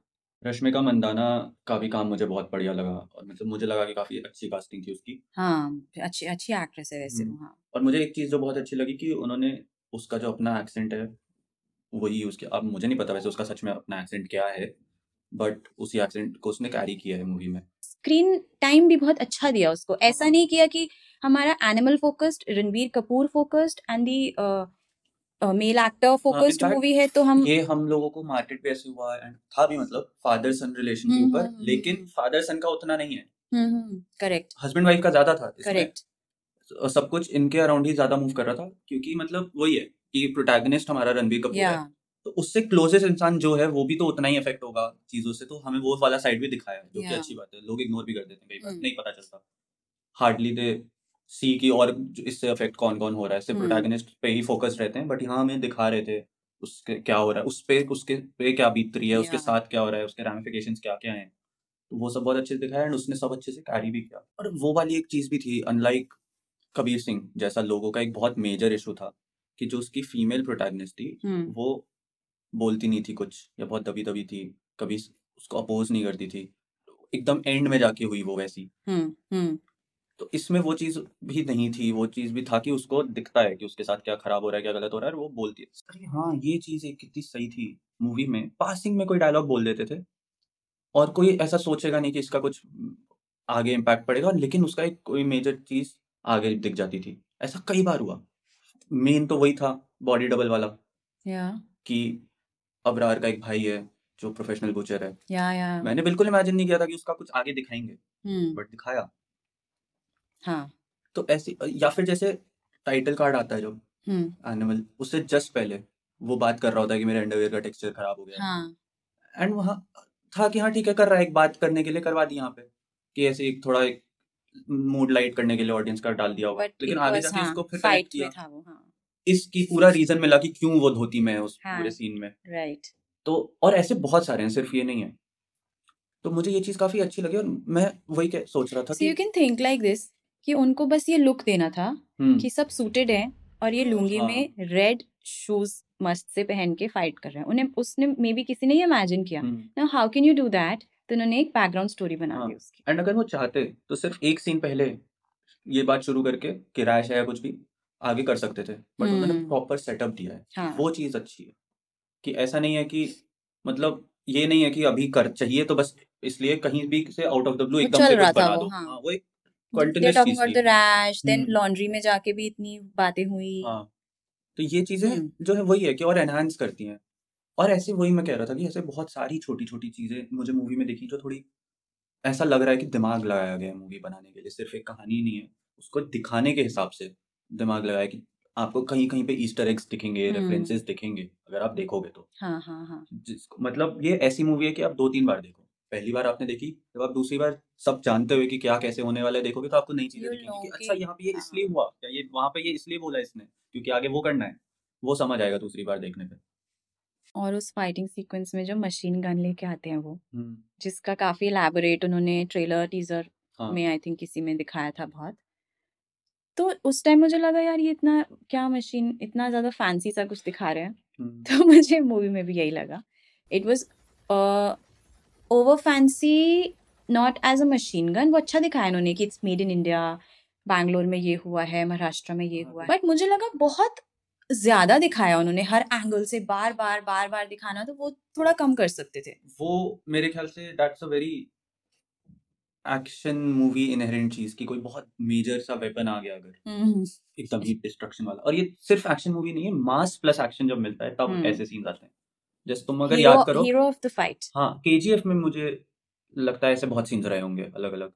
रश्मिका मंदाना का भी काम मुझे बहुत बढ़िया लगा और मतलब मुझे लगा कि काफ़ी अच्छी कास्टिंग थी उसकी। हाँ अच्छी अच्छी एक्ट्रेस है वैसे हम्म। हाँ। और मुझे एक चीज़ जो बहुत अच्छी लगी कि उन्होंने उसका जो अपना एक्सेंट है वही यूज़ किया। अब मुझे नहीं पता वैसे उसका सच में अपना एक्सेंट क्या है बट उसी एक्सेंट को उसने कैरी किया है मूवी में। स्क्रीन टाइम भी बहुत अच्छा दिया उसको। ऐसा हाँ। नहीं किया कि हमारा animal focused Ranbir Kapoor focused and the male actor focused movie है तो हम ये हम लोगों को मार्केट पे ऐसे हुआ एंड था भी मतलब फादर सन रिलेशन के हम्म, ऊपर हम्म, हम्म, लेकिन हम्म। फादर सन का उतना नहीं है। करेक्ट हस्बैंड वाइफ का ज़्यादा था करेक्ट सब कुछ इनके अराउंड ही ज़्यादा मूव कर रहा था क्योंकि मतलब वही है कि प्रोटैगनिस्ट हमारा रणबीर कपूर है। तो उससे क्लोजेस्ट इंसान जो है वो भी तो उतना ही इफ़ेक्ट होगा चीज़ों से। तो हमें वो वाला साइड भी दिखाया जो कि अच्छी बात है। लोग इग्नोर भी कर देते हैं कई बार हम्म। नहीं पता चलता। हार्डली दे सी की और इससे इफ़ेक्ट कौन कौन हो रहा है। सिर्फ़। प्रोटैगनिस्ट पे ही फोकस रहते हैं बट यहाँ हमें दिखा रहे थे उसके क्या हो रहा है। उस पे उसके पे क्या बीत रही है उसके साथ क्या हो रहा है उसके ramifications क्या क्या हैं। तो वो सब बहुत अच्छे से दिखाया एंड उसने सब अच्छे से कैरी भी किया। और वो वाली एक चीज़ भी थी अनलाइक कबीर सिंह जैसा लोगों का एक बहुत मेजर इशू था कि जो उसकी फीमेल प्रोटैगनिस्ट थी हम्म वो बोलती नहीं थी कुछ या बहुत दबी दबी थी कभी उसको अपोज नहीं करती थी एकदम एंड में जाके हुई वो वैसी। हम्म हम्म। तो इसमें वो चीज़ भी नहीं थी वो चीज़ भी था कि उसको दिखता है कि उसके साथ क्या खराब हो रहा है क्या गलत हो रहा है वो बोलती है। अरे हाँ ये चीज़ एक कितनी सही थी मूवी में। पासिंग में कोई डायलॉग बोल देते थे और कोई ऐसा सोचेगा नहीं कि इसका कुछ आगे इम्पैक्ट पड़ेगा लेकिन उसका एक कोई मेजर चीज़ आगे दिख जाती थी। ऐसा कई बार हुआ। मेन तो वही था बॉडी डबल वाला। या कि अबरार का एक भाई है जो प्रोफेशनल बुचर है। या या। मैंने बिल्कुल इमेजिन नहीं किया था कि उसका कुछ आगे दिखाएँगे हम्म। बट दिखाया। हाँ। तो ऐसी या फिर जैसे टाइटल कार्ड आता है जो हम्म। एनिमल उससे जस्ट पहले वो बात कर रहा होता है कि मेरे अंडरवेयर का टेक्सचर खराब हो गया। हाँ। एंड वहाँ था कि हाँ ठीक है कर रहा है एक बात करने के लिए करवा दी यहाँ पे। कि ऐसे एक थोड़ा एक मूड लाइट करने के लिए ऑडियंस का डाल दिया होगा। लेकिन आगे जाके इसको फिर फाइट किया। था वो हाँ। इसकी पूरा रीजन मिला कि क्यों वो धोती में है उस हाँ। पूरे सीन में राइट तो और ऐसे बहुत सारे हैं सिर्फ़ ये नहीं है तो मुझे ये चीज़ काफ़ी अच्छी लगी और मैं वही क्या सोच रहा था so you can think like this कि उनको बस ये लुक देना था हम्म, कि सब सूटेड हैं और ये लुंगी हाँ। में रेड शूज़ मस्त से पहन के फाइट कर रहे हैं उन्हें उसने मे बी किसी ने इमेजिन किया हम्म। ना how can you do that तो उन्होंने एक बैकग्राउंड स्टोरी बना हाँ। दी उसकी एंड अगर वो चाहते तो सिर्फ़ एक सीन पहले ये बात शुरू करके किराया या कुछ भी आगे कर सकते थे बट उन्होंने हम्म। प्रॉपर सेटअप दिया है हाँ वो चीज़ अच्छी है कि ऐसा नहीं है कि मतलब ये नहीं है कि अभी कर चाहिए तो बस इसलिए कहीं भी से आउट ऑफ़ द ब्लू एकदम से कुछ बना दो हाँ। हाँ वो एक चीज़ थी then हम्म। लॉन्ड्री में जाके भी इतनी बातें हुई हाँ तो ये चीज़ें हम्म। जो है वही है कि और एनहांस करती हैं और ऐसे वही मैं कह रहा था कि ऐसे बहुत सारी छोटी छोटी चीज़ें मुझे मूवी में देखी जो थोड़ी ऐसा लग रहा है कि दिमाग लगाया गया है मूवी बनाने के लिए सिर्फ़ एक कहानी नहीं है उसको दिखाने के हिसाब से दिमाग लगाया कि आपको कहीं कहीं पे ईस्टर एग्स दिखेंगे हम्म। रेफरेंसेस दिखेंगे अगर आप देखोगे तो। हाँ हाँ हाँ। जिसको मतलब ये ऐसी मूवी है कि आप दो तीन बार देखो। पहली बार आपने देखी जब आप दूसरी बार सब जानते हुए कि क्या कैसे होने वाला है देखोगे तो आपको नई चीज़ें दिखेंगी कि अच्छा यहाँ पे ये हाँ। इसलिए हुआ या ये वहाँ पे ये इसलिए बोला इसने क्योंकि आगे वो करना है। वो समझ आएगा दूसरी बार देखने पे। और उस फाइटिंग सीक्वेंस में जो मशीन गन लेके आते हैं वो हम्म, जिसका काफ़ी एलैबोरेट उन्होंने ट्रेलर टीजर हाँ। में आई थिंक किसी में दिखाया था बहुत। तो उस टाइम मुझे लगा यार ये इतना क्या मशीन इतना ज़्यादा फैंसी सा कुछ दिखा रहे हैं। हम्म, तो मुझे मूवी में भी यही लगा। It was over fancy not as a machine gun वो अच्छा दिखाया इन्होंने कि it's made in India Bangalore में ये हुआ है महाराष्ट्र में ये हुआ है। बट मुझे लगा बहुत ज़्यादा दिखाया उन्होंने हर एंगल से बार बार बार बार दिखाना तो वो थोड़ा कम कर सकते थे। वो मेरे ख्याल से that's a very action movie inherent चीज़ की कोई बहुत मेजर सा वेपन आ गया अगर। एकदम ही डिस्ट्रक्शन वाला। और ये सिर्फ़ एक्शन मूवी नहीं है मास प्लस एक्शन जब मिलता है तब हम्म। ऐसे सीन्स आते हैं। जैसे तुम अगर याद करो हीरो ऑफ़ द फाइट हाँ केजीएफ में मुझे लगता है ऐसे बहुत सीन्स रहे होंगे अलग अलग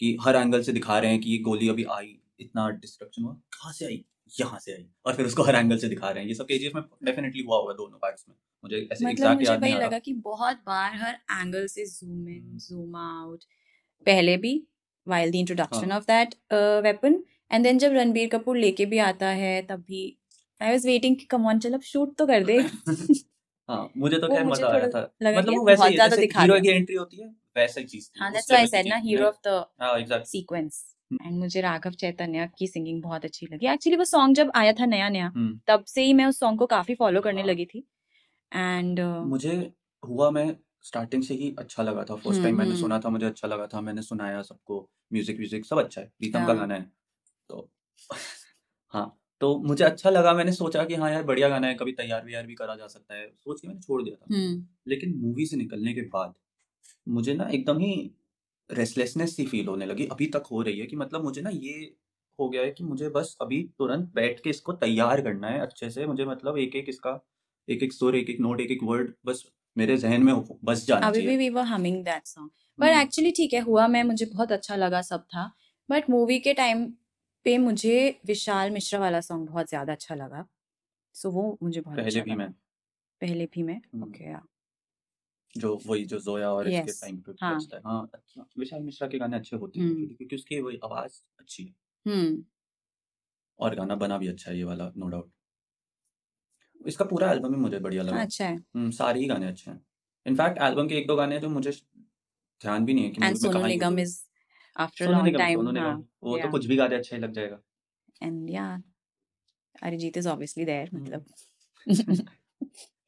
कि हर एंगल से दिखा रहे हैं कि ये गोली अभी आई इतना डिस्ट्रक्शन हुआ कहाँ से आई? यहाँ से आई। और फिर उसको हर एंगल से दिखा रहे हैं। ये सब केजीएफ में डेफिनेटली हुआ होगा दोनों पार्ट्स में। मुझे ऐसे मतलब एग्जैक्ट मुझे याद नहीं लगा कि बहुत बार हर एंगल से जूम इन। जूम आउट पहले भी while the introduction. Of that weapon and then जब रणबीर कपूर लेके भी आता है तब भी आई वाज वेटिंग कि कम ऑन चल अब शूट तो कर दे। हाँ मुझे तो खैर मज़ा आया था। मतलब वो वैसे ज़्यादा दिखा हीरो की एंट्री होती है वैसा ही चीज़ थी। हाँ दैट्स व्हाई आई सेड ना हीरो ऑफ़ द हाँ एग्जैक्ट सीक्वेंस। एंड मुझे राघव चैतन्य की सिंगिंग बहुत अच्छी लगी। एक्चुअली वो सॉन्ग जब आया था नया नया हम्म। तब से ही मैं उस सॉन्ग को काफ़ी फॉलो करने हाँ। लगी थी। एंड मुझे हुआ मैं स्टार्टिंग से ही अच्छा लगा था फ़र्स्ट हम्म टाइम मैंने हम्म। सुना था मुझे अच्छा लगा था मैंने सुनाया सबको म्यूज़िक व्यूजिक सब अच्छा है प्रीतम का हाँ। गाना है तो हाँ तो मुझे अच्छा लगा मैंने सोचा कि हाँ यार बढ़िया गाना है कभी तैयार व्यार भी करा जा सकता है सोच के मैंने छोड़ दिया था। हम्म। लेकिन मूवी से निकलने के बाद मुझे ना एकदम ही रेस्टलेसनेस सी फील होने लगी अभी तक हो रही है कि मतलब मुझे ना ये हो गया है कि मुझे बस अभी तुरंत बैठ के इसको तैयार करना है अच्छे से मुझे मतलब एक एक इसका एक एक सुर एक एक नोट एक एक वर्ड बस मेरे जहन में बस जाना अभी भी we were humming that song but hmm, actually ठीक है हुआ मैं मुझे बहुत अच्छा लगा सब था। बट मूवी के टाइम पे मुझे विशाल मिश्रा वाला सॉन्ग बहुत ज़्यादा अच्छा लगा। सो वो मुझे बहुत पहले अच्छा भी मैं। पहले भी मैं? हम्म, ओके या जो वही जो जोया और इसके टाइम पे हाँ। है। हाँ अच्छा विशाल मिश्रा के गाने अच्छे होते हैं हम्म। क्योंकि उसकी वही आवाज़ अच्छी है। हम्म। और गाना बना भी अच्छा है ये वाला नो डाउट इसका पूरा एल्बम ही मुझे बढ़िया लगा। अच्छा। है हम्म, सारे ही गाने अच्छे हैं। इनफैक्ट एल्बम के एक दो गाने हैं जो मुझे ध्यान भी नहीं है कि एंड मूवी सोनू कहाँ Nigam is after Sonu long Nigam time Sonu हाँ निगम वो तो या कुछ भी गा दे अच्छा ही लग जाएगा। एंड या Arijit is obviously there hmm. मतलब।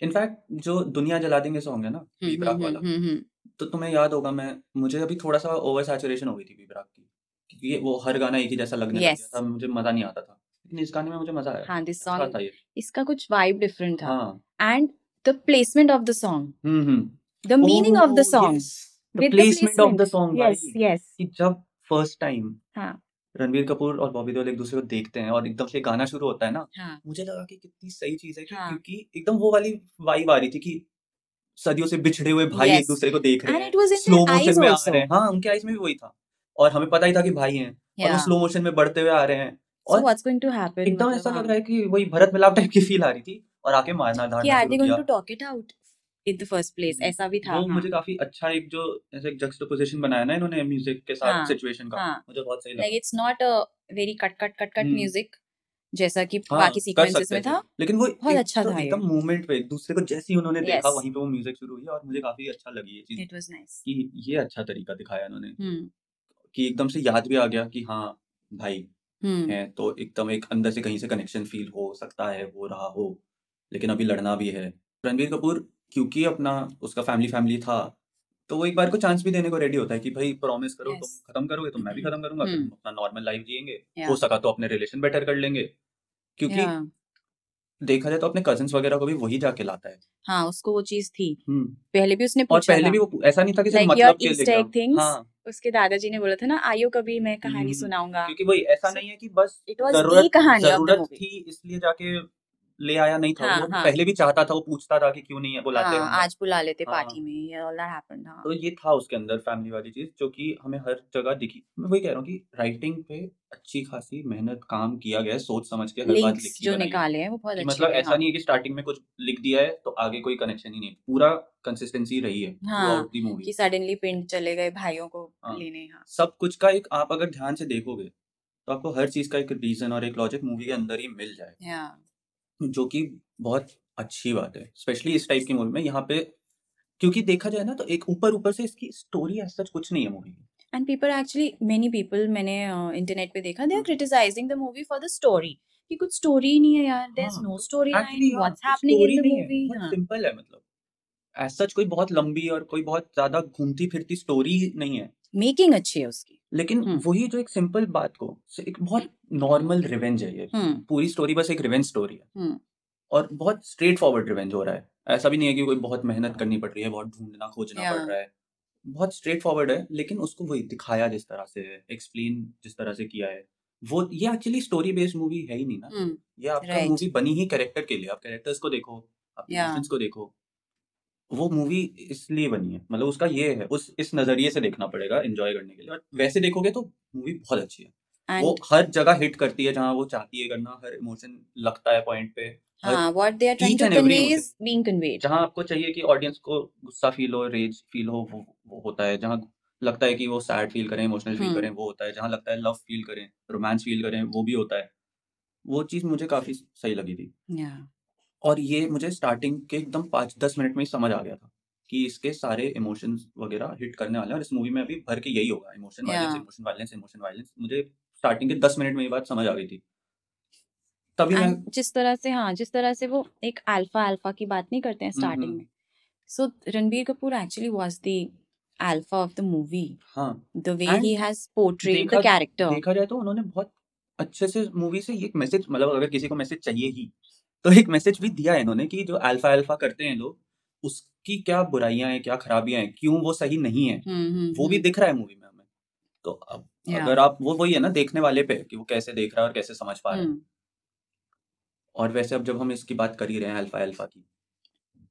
इनफैक्ट जो दुनिया जला देंगे सॉन्ग है ना हम्म बी प्राक हम्म वाला हम्म हम्म। हम्म तो तुम्हें याद होगा मैं मुझे अभी थोड़ा सा ओवर सैचुरेशन हो गई थी बी प्राक की क्योंकि ये- वो हर गाना एक ही जैसा लगने लग गया था मुझे मज़ा नहीं आता था। लेकिन इस गाने में मुझे मज़ा आया। हाँ दिस अच्छा सॉन्ग इसका कुछ वाइब डिफरेंट था। हाँ। And the placement of the song hmm hmm. The meaning of the song the placement of the song yes yes कि जब फ़र्स्ट टाइम हाँ। रणबीर कपूर और बॉबी देओल एक दूसरे को देखते हैं और एकदम से गाना शुरू होता है ना हाँ। मुझे लगा कि कितनी सही चीज़ है हाँ। क्योंकि एकदम वो वाली वाइब आ रही थी कि सदियों से बिछड़े हुए भाई yes. एक दूसरे को देख रहे हैं। स्लो मोशन में आ रहे हैं। हाँ उनके आईज में भी वही था। और हमें पता ही था कि भाई हैं। और वो स्लो मोशन में बढ़ते हुए आ रहे हैं। और व्हाट्स गोइंग टू हैपन एकदम मतलब ऐसा लग हाँ। रहा है कि वही भरत मिलाप टाइप की फील आ रही थी और आके मारना कि are they going to talk it out in the first place ऐसा भी था वो हाँ। मुझे काफ़ी अच्छा एक जो ऐसे जक्सटापोजिशन बनाया ना इन्होंने म्यूज़िक के साथ सिचुएशन का हाँ। मुझे बहुत सही like it's not a very cut cut cut cut music जैसा कि हाँ बाकी सीक्वेंसेस में था। लेकिन वो बहुत अच्छा तो था एकदम पे दूसरे को जैसे ही उन्होंने देखा वहीं पे वो म्यूज़िक शुरू हुई और मुझे काफ़ी अच्छा लगी ये चीज़ इट वाज नाइस कि ये अच्छा तरीका दिखाया इन्होंने। हम्म। कि एकदम से याद भी आ गया कि हाँ भाई है तो एकदम एक अंदर से कहीं से कनेक्शन फील हो सकता है हो रहा हो लेकिन अभी लड़ना भी है। रणबीर कपूर क्योंकि अपना उसका फैमिली फैमिली था तो वो एक बार को चांस भी देने को रेडी होता है कि भाई प्रॉमिस करो तुम यस खत्म करोगे तो मैं भी खत्म करूँगा हम्म। अपना नॉर्मल लाइफ जिएँगे या हो सका तो अपने रिलेशन बेटर कर लेंगे। क्योंकि या देखा जाए तो अपने कजिन्स वगैरह को भी वही जाके लाता है। हाँ उसको वो चीज़ थी। हम्म। पहले भी उसने और पूछा पहले भी वो ऐसा नहीं था कि सिर्फ़ लाइक योर मतलब उसके दादाजी ने बोला था ना आयो कभी मैं कहानी हम्म सुनाऊँगा। क्योंकि वही ऐसा नहीं है कि बस इट वॉज़ द कहानी ज़रूरत थी इसलिए जाके ले आया नहीं था। हाँ वो हाँ। पहले भी चाहता था वो पूछता था कि क्यों नहीं है बुलाते हाँ आज बुला लेते हाँ। पार्टी में ये ऑल दैट हैपेंड हाँ। तो ये था उसके अंदर फैमिली वाली चीज़ जो कि हमें हर जगह दिखी। मैं वही कह रहा हूँ कि राइटिंग पे अच्छी खासी मेहनत काम किया गया सोच समझ के हर बात लिखी जो निकाले हैं वो बहुत अच्छे मतलब ऐसा हाँ। नहीं है कि स्टार्टिंग में कुछ लिख दिया है तो आगे कोई कनेक्शन ही नहीं पूरा कंसिस्टेंसी रही है थ्रू हाँ मूवी कि सडनली पिंड चले गए भाइयों को हाँ। लेने हाँ। सब कुछ का एक आप अगर ध्यान से देखोगे तो आपको हर चीज़ का एक रीजन और एक लॉजिक मूवी के अंदर ही मिल जाए या जो कि बहुत अच्छी बात है स्पेशली इस टाइप की मूवी में यहाँ पे क्योंकि देखा जाए ना तो एक ऊपर ऊपर से इसकी स्टोरी एज सच कुछ नहीं है मूवी की। And people actually many people मैंने इंटरनेट पे देखा they are criticising the movie for the story कि कुछ स्टोरी ही नहीं है यार there is no story line what's happening in the movie हाँ सिंपल है। मतलब। एज सच कोई बहुत लंबी और कोई बहुत ज़्यादा घूमती फिरती स्टोरी नहीं है। मेकिंग अच्छी है उसकी। लेकिन हम्म। वही जो एक सिंपल बात को एक बहुत नॉर्मल रिवेंज है ये। हम्म। पूरी स्टोरी बस एक रिवेंज स्टोरी है। हम्म। और बहुत स्ट्रेट फॉरवर्ड रिवेंज हो रहा है। ऐसा भी नहीं है कि कोई बहुत मेहनत करनी पड़ रही है बहुत ढूंढना खोजना पड़ रहा है। बहुत स्ट्रेट फॉरवर्ड है लेकिन उसको वही दिखाया जिस तरह से है एक्सप्लेन जिस तरह से किया है। वो ये एक्चुअली स्टोरी बेस्ड मूवी है ही नहीं ना। हम्म। ये आपका मूवी बनी ही कैरेक्टर के लिए। आप कैरेक्टर्स को देखो आप को देखो। वो मूवी इसलिए बनी है। मतलब उसका ये है उस इस नज़रिए से देखना पड़ेगा एंजॉय करने के लिए। और वैसे देखोगे तो मूवी बहुत अच्छी है। And वो हर जगह हिट करती है जहाँ वो चाहती है करना हर इमोशन लगता है पॉइंट पे हाँ what they are trying to convey is being conveyed जहाँ आपको चाहिए कि ऑडियंस को गुस्सा फील हो रेज फील हो वो, वो होता है। जहाँ लगता है कि वो सैड फील करें इमोशनल फील करें हम्म वो होता है। जहाँ लगता है लव फील करें रोमांस फील करें वो भी होता है। वो चीज़ मुझे काफ़ी सही लगी थी। या और ये मुझे स्टार्टिंग के एकदम पाँच दस मिनट में ही समझ आ गया था कि इसके सारे इमोशंस वगैरह हिट करने वाले हैं और इस मूवी में अभी भर के यही होगा emotion violence emotion violence emotion violence मुझे स्टार्टिंग के दस मिनट में ये बात समझ आ गई थी। तभी मैं जिस तरह से हाँ जिस तरह से वो एक अल्फ़ा अल्फ़ा की बात नहीं करते हैं हम्म स्टार्टिंग हम्म। में। So Ranbir Kapoor actually was the alpha of the movie. हाँ। The way And he has portrayed देखा देखा जाए तो उन्होंने बहुत अच्छे से मूवी से ये मैसेज मतलब अगर किसी को मैसेज चाहिए ही तो एक मैसेज भी दिया है इन्होंने कि जो अल्फ़ा अल्फ़ा करते हैं लोग उसकी क्या बुराइयाँ हैं क्या खराबियाँ हैं क्यों वो सही नहीं है? Hmm, hmm, वो भी hmm. दिख रहा है मूवी में हमें। तो अब अगर आप वो वही है ना देखने वाले पे कि वो कैसे देख रहा है और कैसे समझ पा रहा है. और वैसे अब जब हम इसकी बात कर ही रहे हैं अल्फ़ा अल्फ़ा की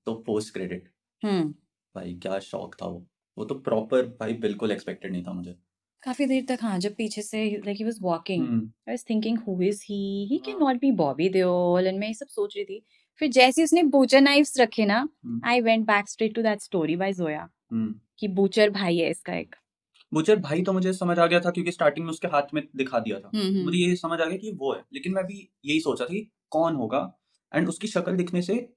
तो पोस्ट क्रेडिट. भाई क्या शौक था वो। वो तो प्रॉपर भाई बिल्कुल एक्सपेक्टेड नहीं था मुझे। काफ़ी देर तक हाँ जब पीछे से was walking hmm, I was thinking who is he? He हाँ। cannot be Bobby Deol. And मैं ये सब सोच रही थी। फिर जैसे ही उसने बूचर नाइफ्स रखे ना हम्म, went back straight to that story by Zoya हम्म। कि बूचर भाई है इसका एक। बुचर भाई तो मुझे समझ आ गया था क्योंकि स्टार्टिंग में उसके हाथ में दिखा दिया था। हम्म मुझे ये समझ आ गया कि वो है। लेकिन मैं भी यही सोचा था कि कौन होगा? एंड उसकी शक्ल दिखने से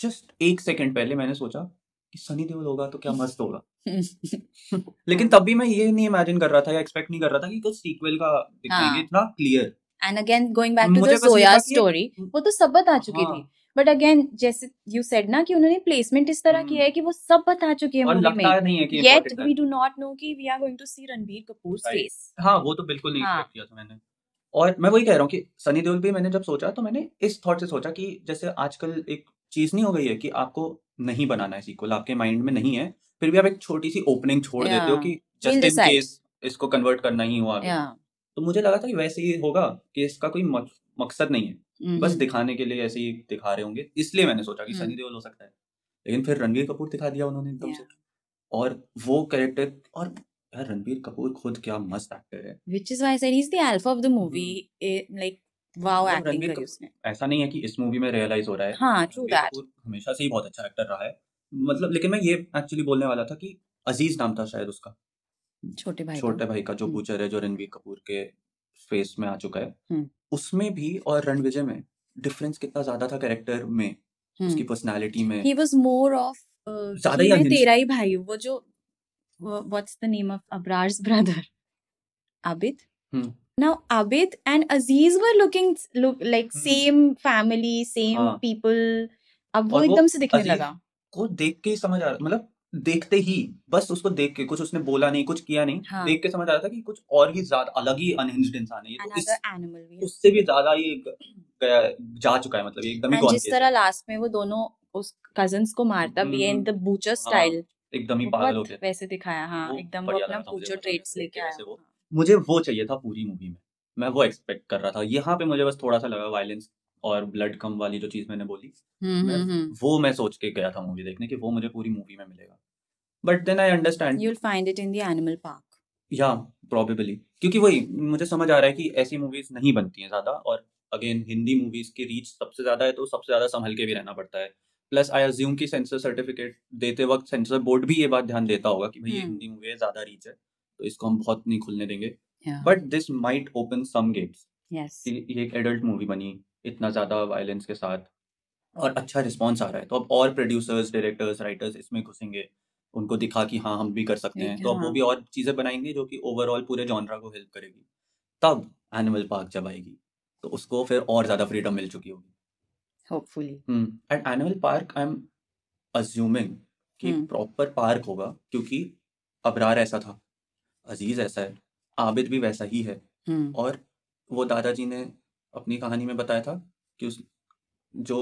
जस्ट एक सेकंड पहले मैंने सोचा कि सनी देओल होगा तो क्या मस्त होगा। हम्म लेकिन तब भी मैं ये नहीं इमेजिन कर रहा था या एक्सपेक्ट नहीं कर रहा था कि कुछ सीक्वल का दिखाएँगे हाँ। इतना clear and again going back to the बस ये जोया था कि- स्टोरी वो तो सब बता चुकी हाँ। थी बट अगेन जैसे यू सेड ना कि उन्होंने प्लेसमेंट इस तरह हम्म। किया है कि वो सब बता चुकी है मूवी में। नहीं है कि yet we do not know कि we are going to see Ranbir Kapoor face हाँ वो तो बिल्कुल नहीं हाँ। एक्सपेक्ट किया था मैंने। और मैं वही कह रहा हूँ कि सनी देओल भी मैंने जब सोचा तो मैंने इस थॉट से सोचा कि जैसे आजकल एक चीज़ नहीं हो गई है कि आपको नहीं बनाना है सीक्वल आपके माइंड में नहीं है फिर भी आप एक छोटी सी ओपनिंग छोड़ देते हो कि जस्ट इन केस इसको कन्वर्ट करना ही हो आगे। या। तो मुझे लगा था कि वैसे ही होगा कि इसका कोई मक, मकसद नहीं है। हम्म, बस दिखाने के लिए ऐसे ही दिखा रहे होंगे इसलिए मैंने सोचा कि हम्म। सनी देओल हो सकता है। लेकिन फिर रणवीर कपूर दिखा दिया उन्होंने एकदम Yeah. से। और वो कैरेक्टर और यार रणवीर कपूर खुद क्या मस्त एक्टर है। Which is why I said he's the alpha of the movie eh, like मतलब acting रणबीर करी कपूर- उसने ऐसा नहीं है कि इस मूवी में रियलाइज़ हो रहा है। हाँ रणबीर that. कपूर हमेशा से ही बहुत अच्छा एक्टर रहा है। मतलब लेकिन मैं ये एक्चुअली बोलने वाला था कि अज़ीज़ नाम था शायद उसका। छोटे भाई छोटे भाई का जो हम्म। बूचर है जो रणवीर कपूर के फेस में आ चुका है। हम्म। उसमें भी और रणविजय में डिफरेंस कितना ज़्यादा था कैरेक्टर में उसकी हम्म पर्सनालिटी में was more of uh, ज़्यादा ही मैं unhinged। तेरा ही भाई हूँ वो जो वो- what's the name of Abrar's brother? Abid? Hmm. Now Abid and Aziz were looking look like hmm. same family same हाँ। people. अब वो एकदम से दिखने लगा। को देख के ही समझ आ रहा मतलब देखते ही बस उसको देख के कुछ उसने बोला नहीं कुछ किया नहीं हाँ। देख के समझ आ रहा था कि कुछ और ही ज़्यादा अलग ही अनहिंज्ड इंसान है ये तो। इस उससे भी ज़्यादा ये गया जा चुका है मतलब एकदम ही जिस तरह लास्ट में वो दोनों उस कजिन्स को मारता भी इन द बूचर स्टाइल एकदम ही पागल हो गया। वैसे दिखाया हाँ एकदम वो अपना बूचर मज़ा आया ट्रेट्स लेके आया। मुझे वो चाहिए था पूरी मूवी में। मैं वो एक्सपेक्ट कर रहा था। यहाँ पे मुझे बस थोड़ा सा लगा वायलेंस और ब्लड कम वाली जो चीज़ मैंने बोली हम्म मैं हम्म हम्म। वो मैं सोच के गया था मूवी देखने कि वो मुझे पूरी मूवी में मिलेगा। But then I understand you'll find it in the animal park. या प्रोबेबली क्योंकि वही मुझे समझ आ रहा है कि ऐसी मूवीज़ नहीं बनती हैं ज़्यादा और अगेन हिंदी मूवीज़ की रीच सबसे ज़्यादा है तो सबसे ज़्यादा संभल के भी रहना पड़ता है। प्लस आई अज्यूम कि सेंसर सर्टिफिकेट देते वक्त सेंसर बोर्ड भी ये बात ध्यान देता होगा कि भाई ये। हिंदी मूवी है ज़्यादा रीच है। तो इसको हम बहुत नहीं खुलने देंगे। But this might open some gates ये एक एडल्ट मूवी बनी इतना ज़्यादा वायलेंस के साथ और अच्छा रिस्पॉन्स आ रहा है। तो अब और प्रोड्यूसर्स डायरेक्टर्स राइटर्स इसमें घुसेंगे उनको दिखा कि हाँ हम भी कर सकते हैं। तो अब वो हाँ। भी और चीज़ें बनाएँगे जो कि ओवरऑल पूरे जॉनरा को हेल्प करेगी। तब एनिमल पार्क जब आएगी तो उसको फिर और ज़्यादा फ्रीडम मिल चुकी होगी। Hopefully and Animal Park I am assuming कि हम्म। प्रॉपर पार्क होगा क्योंकि अबरार ऐसा था। अज़ीज़ ऐसा है आबिद भी वैसा ही है। हम्म। और वो दादाजी ने अपनी कहानी में बताया था कि उस जो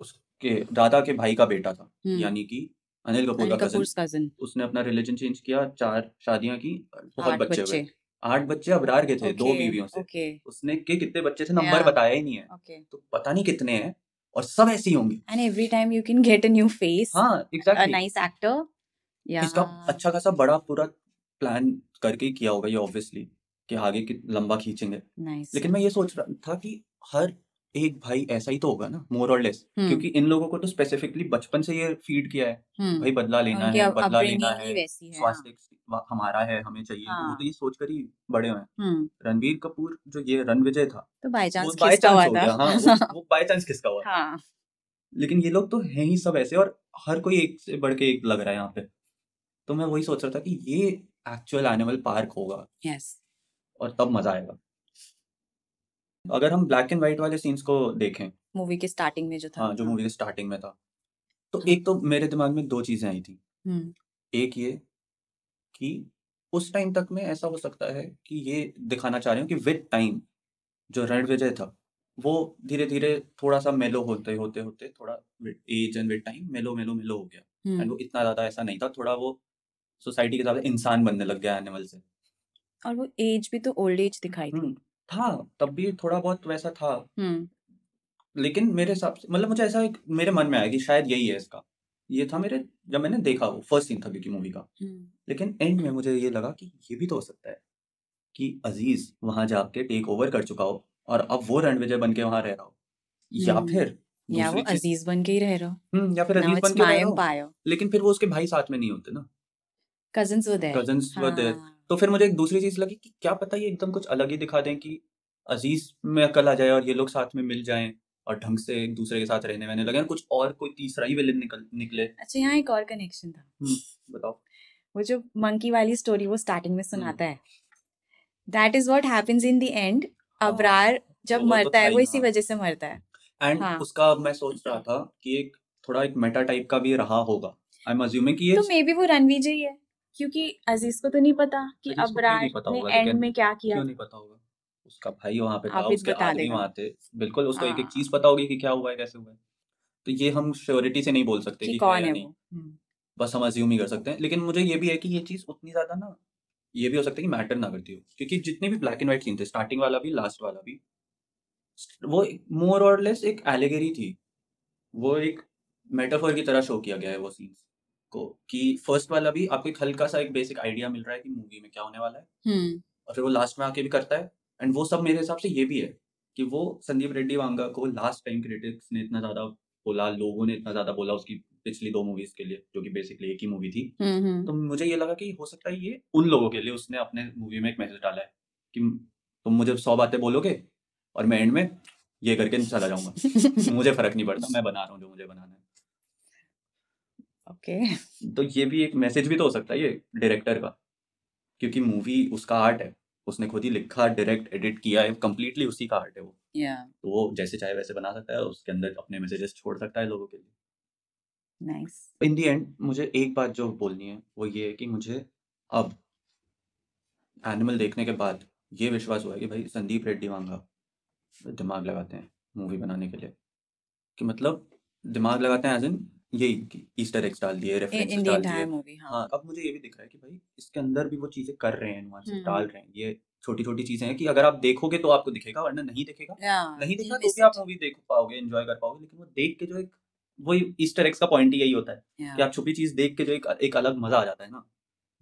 उसके दादा के भाई का बेटा था हम्म। यानी कि अनिल कपूर का कज़न उसने अपना रिलीजन चेंज किया चार शादियाँ की बहुत आठ बच्चे हुए। आठ बच्चे अबरार के थे दो बीवियों से। okay उसने के कितने बच्चे थे नंबर Yeah. बताया ही नहीं है। okay तो पता नहीं कितने हैं और सब ऐसे ही होंगे। And every time you can get a new face हाँ एग्जैक्टली nice actor yeah इसका अच्छा खासा बड़ा पूरा प्लान करके किया होगा ये ऑब्वियसली कि आगे कि लंबा खींचेंगे। Nice. लेकिन मैं ये सोच रहा था कि हर एक भाई ऐसा ही तो होगा ना मोर और लेस क्योंकि इन लोगों को तो स्पेसिफिकली बचपन से ये फ़ीड किया है। हम्म। भाई बदला लेना है बदला लेना है है हाँ स्वास्थ्य हमारा है हमें चाहिए। तो वो हाँ। तो ये सोचकर ही बड़े हुए हैं। हम्म। रणवीर कपूर जो ये रणविजय था तो बाय चांस खिसका हुआ हो हाँ था वो, बाय चांस खिसका हुआ हाँ। लेकिन ये लोग तो हैं ही सब ऐसे और हर कोई एक से बढ़ के एक लग रहा है यहाँ पे। तो मैं वही सोच रहा था कि ये एक्चुअल एनिमल पार्क होगा। यस और तब मज़ा आएगा। अगर हम ब्लैक एंड व्हाइट वाले सीन्स को देखें। मूवी के स्टार्टिंग में जो था। हाँ जो हाँ मूवी के स्टार्टिंग में था। तो एक तो मेरे दिमाग में दो चीज़ें आई थी। हम्म। एक ये कि उस टाइम तक में ऐसा हो सकता है कि ये दिखाना चाह रहे हो कि विद टाइम जो रणविजय था वो धीरे धीरे थोड़ा सा मेलो होते होते होते थोड़ा एज एंड विद टाइम मेलो मेलो मेलो हो गया। एंड हम्म वो इतना ज़्यादा ऐसा नहीं था थोड़ा वो सोसाइटी के हिसाब से इंसान बनने लग गया एनिमल से। और वो एज भी तो ओल्ड एज दिखाई हम्म थी था तब भी थोड़ा बहुत वैसा था। हम्म। लेकिन मेरे हिसाब से मतलब मुझे ऐसा एक मेरे मन में आया कि शायद यही है इसका। ये था मेरे जब मैंने देखा वो फ़र्स्ट सीन था क्योंकि मूवी का। हम्म। लेकिन एंड में मुझे ये लगा कि ये भी तो हो सकता है कि अज़ीज़ वहाँ जाके टेक ओवर कर चुका हो और अब वो रणविजय बन के वहाँ रह रहा हो। या फिर या वो अज़ीज़ बन के ही रह रहा हम्म या फिर अज़ीज़ बन के रह रहा हो। लेकिन फिर वो उसके भाई साथ में नहीं होते ना। Cousins were there cousins were there तो फिर मुझे एक दूसरी चीज़ लगी कि क्या पता ये एकदम कुछ अलग ही दिखा दें कि अज़ीज़ में अकल आ जाए और ये लोग साथ में मिल जाएँ और ढंग से एक दूसरे के साथ रहने वहने लगे कुछ और कोई तीसरा ही विलन निकल निकले। अच्छा यहाँ एक और कनेक्शन था। हम्म बताओ। वो जो मंकी वाली स्टोरी वो स्टार्टिंग में हम्म। सुनाता है। That is what happens in the end Abrar जब तो मरता है वो इसी हाँ। वजह से मरता है। एंड हाँ। उसका मैं सोच रहा था कि एक थोड़ा एक मेटा टाइप का भी रहा होगा। आई एम अज्यूमिंग कि ये तो मे बी वो रणवीर ही है। क्योंकि अज़ीज़ को तो नहीं पता कि अबरार पता ने एंड में क्या किया क्यों नहीं पता होगा? उसका भाई वहाँ पे था उसके आदमी वहाँ थे। बिल्कुल उसको एक एक हाँ। चीज़ पता होगी कि क्या हुआ है कैसे हुआ है। तो ये हम श्योरिटी से नहीं बोल सकते कि कि कौन है नहीं। हम्म। बस हम अज्यूम ही कर सकते हैं। लेकिन मुझे ये भी है कि ये चीज़ उतनी ज़्यादा ना ये भी हो सकता है कि मैटर ना करती हो। क्योंकि जितने भी ब्लैक एंड व्हाइट सीन थे स्टार्टिंग वाला भी लास्ट वाला भी वो मोर और लेस एक एलिगेरी थी। वो एक मेटाफर की तरह शो किया गया है वो सीन्स को कि फ़र्स्ट वाला भी आपको एक हल्का सा एक बेसिक आइडिया मिल रहा है कि मूवी में क्या होने वाला है। हम्म। और फिर वो लास्ट में आके भी करता है। एंड वो सब मेरे हिसाब से ये भी है कि वो संदीप रेड्डी वांगा को लास्ट टाइम क्रिटिक्स ने इतना ज़्यादा बोला लोगों ने इतना ज़्यादा बोला उसकी पिछली दो मूवीज़ के लिए जो कि बेसिकली एक ही मूवी थी। हम्म हम्म। तो मुझे ये लगा कि हो सकता है ये उन लोगों के लिए उसने अपने मूवी में एक मैसेज डाला है कि तुम मुझे सौ बातें बोलोगे और मैं एंड में ये करके चला जाऊँगा। मुझे फ़र्क नहीं पड़ता मैं बना रहा हूँ जो मुझे बनाना है। ओके। तो ये भी एक मैसेज भी तो हो सकता है ये डायरेक्टर का क्योंकि मूवी उसका आर्ट है उसने खुद ही लिखा डायरेक्ट एडिट किया है कंप्लीटली उसी का आर्ट है वो। या। तो वो जैसे चाहे वैसे बना सकता है उसके अंदर अपने मैसेजेस छोड़ सकता है लोगों के लिए। नाइस इन दी एंड मुझे एक बात जो बोलनी है वो ये है कि मुझे अब एनिमल देखने के बाद ये विश्वास हुआ है कि भाई संदीप रेड्डी वांगा दिमाग लगाते हैं मूवी बनाने के लिए। कि मतलब दिमाग लगाते हैं एज इन यही ईस्टर एग्स डाल दिए रेफरेंसेस डाल दिए। मूवी हाँ। हाँ अब मुझे ये भी दिख रहा है कि भाई इसके अंदर भी वो चीज़ें कर रहे हैं नुआंसेस हम्म। डाल रहे हैं। ये छोटी छोटी चीज़ें हैं कि अगर आप देखोगे तो आपको दिखेगा वरना नहीं दिखेगा। नहीं दिखा तो भी आप मूवी देख पाओगे एंजॉय कर पाओगे लेकिन वो देख के जो एक वही ईस्टर एग्स का पॉइंट यही होता है कि आप छुपी चीज़ देख के जो एक एक अलग मज़ा आ जाता है ना।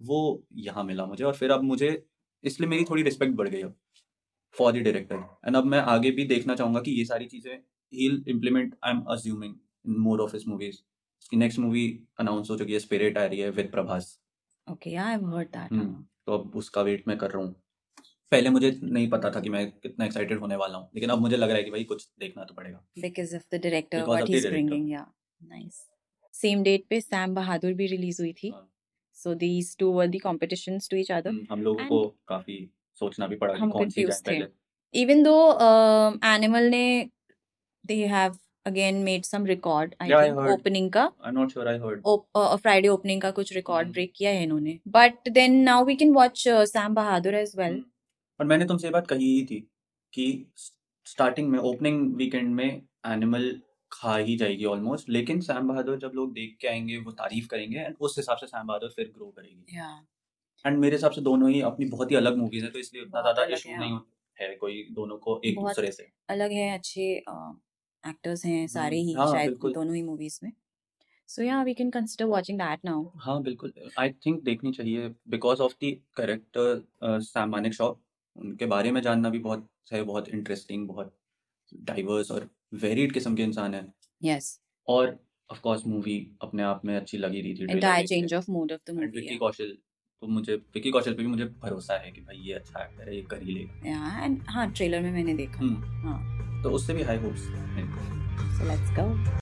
वो यहाँ मिला मुझे और फिर अब मुझे इसलिए मेरी थोड़ी रिस्पेक्ट बढ़ गई अब फॉर द डायरेक्टर एंड अब मैं आगे भी देखना चाहूँगा कि ये सारी चीज़ें ही implement I am assuming more of his movies उसकी नेक्स्ट मूवी अनाउंस हो चुकी है स्पिरिट आ रही है with Prabhas okay I have heard that तो अब उसका वेट मैं कर रहा हूँ। पहले मुझे नहीं पता था कि मैं कितना एक्साइटेड होने वाला हूँ लेकिन अब मुझे लग रहा है कि भाई कुछ देखना तो पड़ेगा। Because of the director Because what of the he's director. bringing yeah. Nice. Same date पे सैम बहादुर भी रिलीज़ हुई थी। हाँ। so these two were the competitions to each other. हम्म, हम लोगों को काफ़ी सोचना भी पड़ा कि कौन सी जाए पहले। Even though um, animal ने they have again made some record. I Yeah, I heard. opening का I not sure I heard op- uh, Friday opening का कुछ record हम्म break किया है इन्होंने but then now we can watch uh, Sam Bahadur as well. हम्म, और मैंने तुमसे ये बात कही ही थी कि स्टार्टिंग में ओपनिंग वीकेंड में एनिमल खा ही जाएगी ऑलमोस्ट लेकिन सैम बहादुर जब लोग देख के आएँगे वो तारीफ़ करेंगे एंड उस हिसाब से सैम बहादुर फिर ग्रो करेगी. Yeah. एंड मेरे हिसाब से दोनों ही अपनी बहुत ही अलग मूवीज़ हैं तो इसलिए उतना ज़्यादा इशू नहीं हाँ। है कोई दोनों को एक दूसरे से। अलग है अच्छे एक्टर्स हैं सारे हम्म ही हाँ शायद दोनों ही मूवीज़ में। So yeah we can consider watching that now. हाँ बिल्कुल आई थिंक देखनी चाहिए because of the character Sam Manekshaw उनके बारे में जानना भी बहुत है बहुत इंटरेस्टिंग बहुत डाइवर्स और वेरिड किस्म के इंसान है। Yes. और ऑफ़ कोर्स मूवी अपने आप में अच्छी लगी रही थी देख के। change of mood of the Vicky Kaushal तो मुझे विक्की कौशल पे भी मुझे भरोसा है कि भाई ये अच्छा एक्टर है ये कर ही लेगा। Yeah and हाँ ट्रेलर में मैंने देखा। हम्म। हाँ। तो उससे भी हाई होप्स go.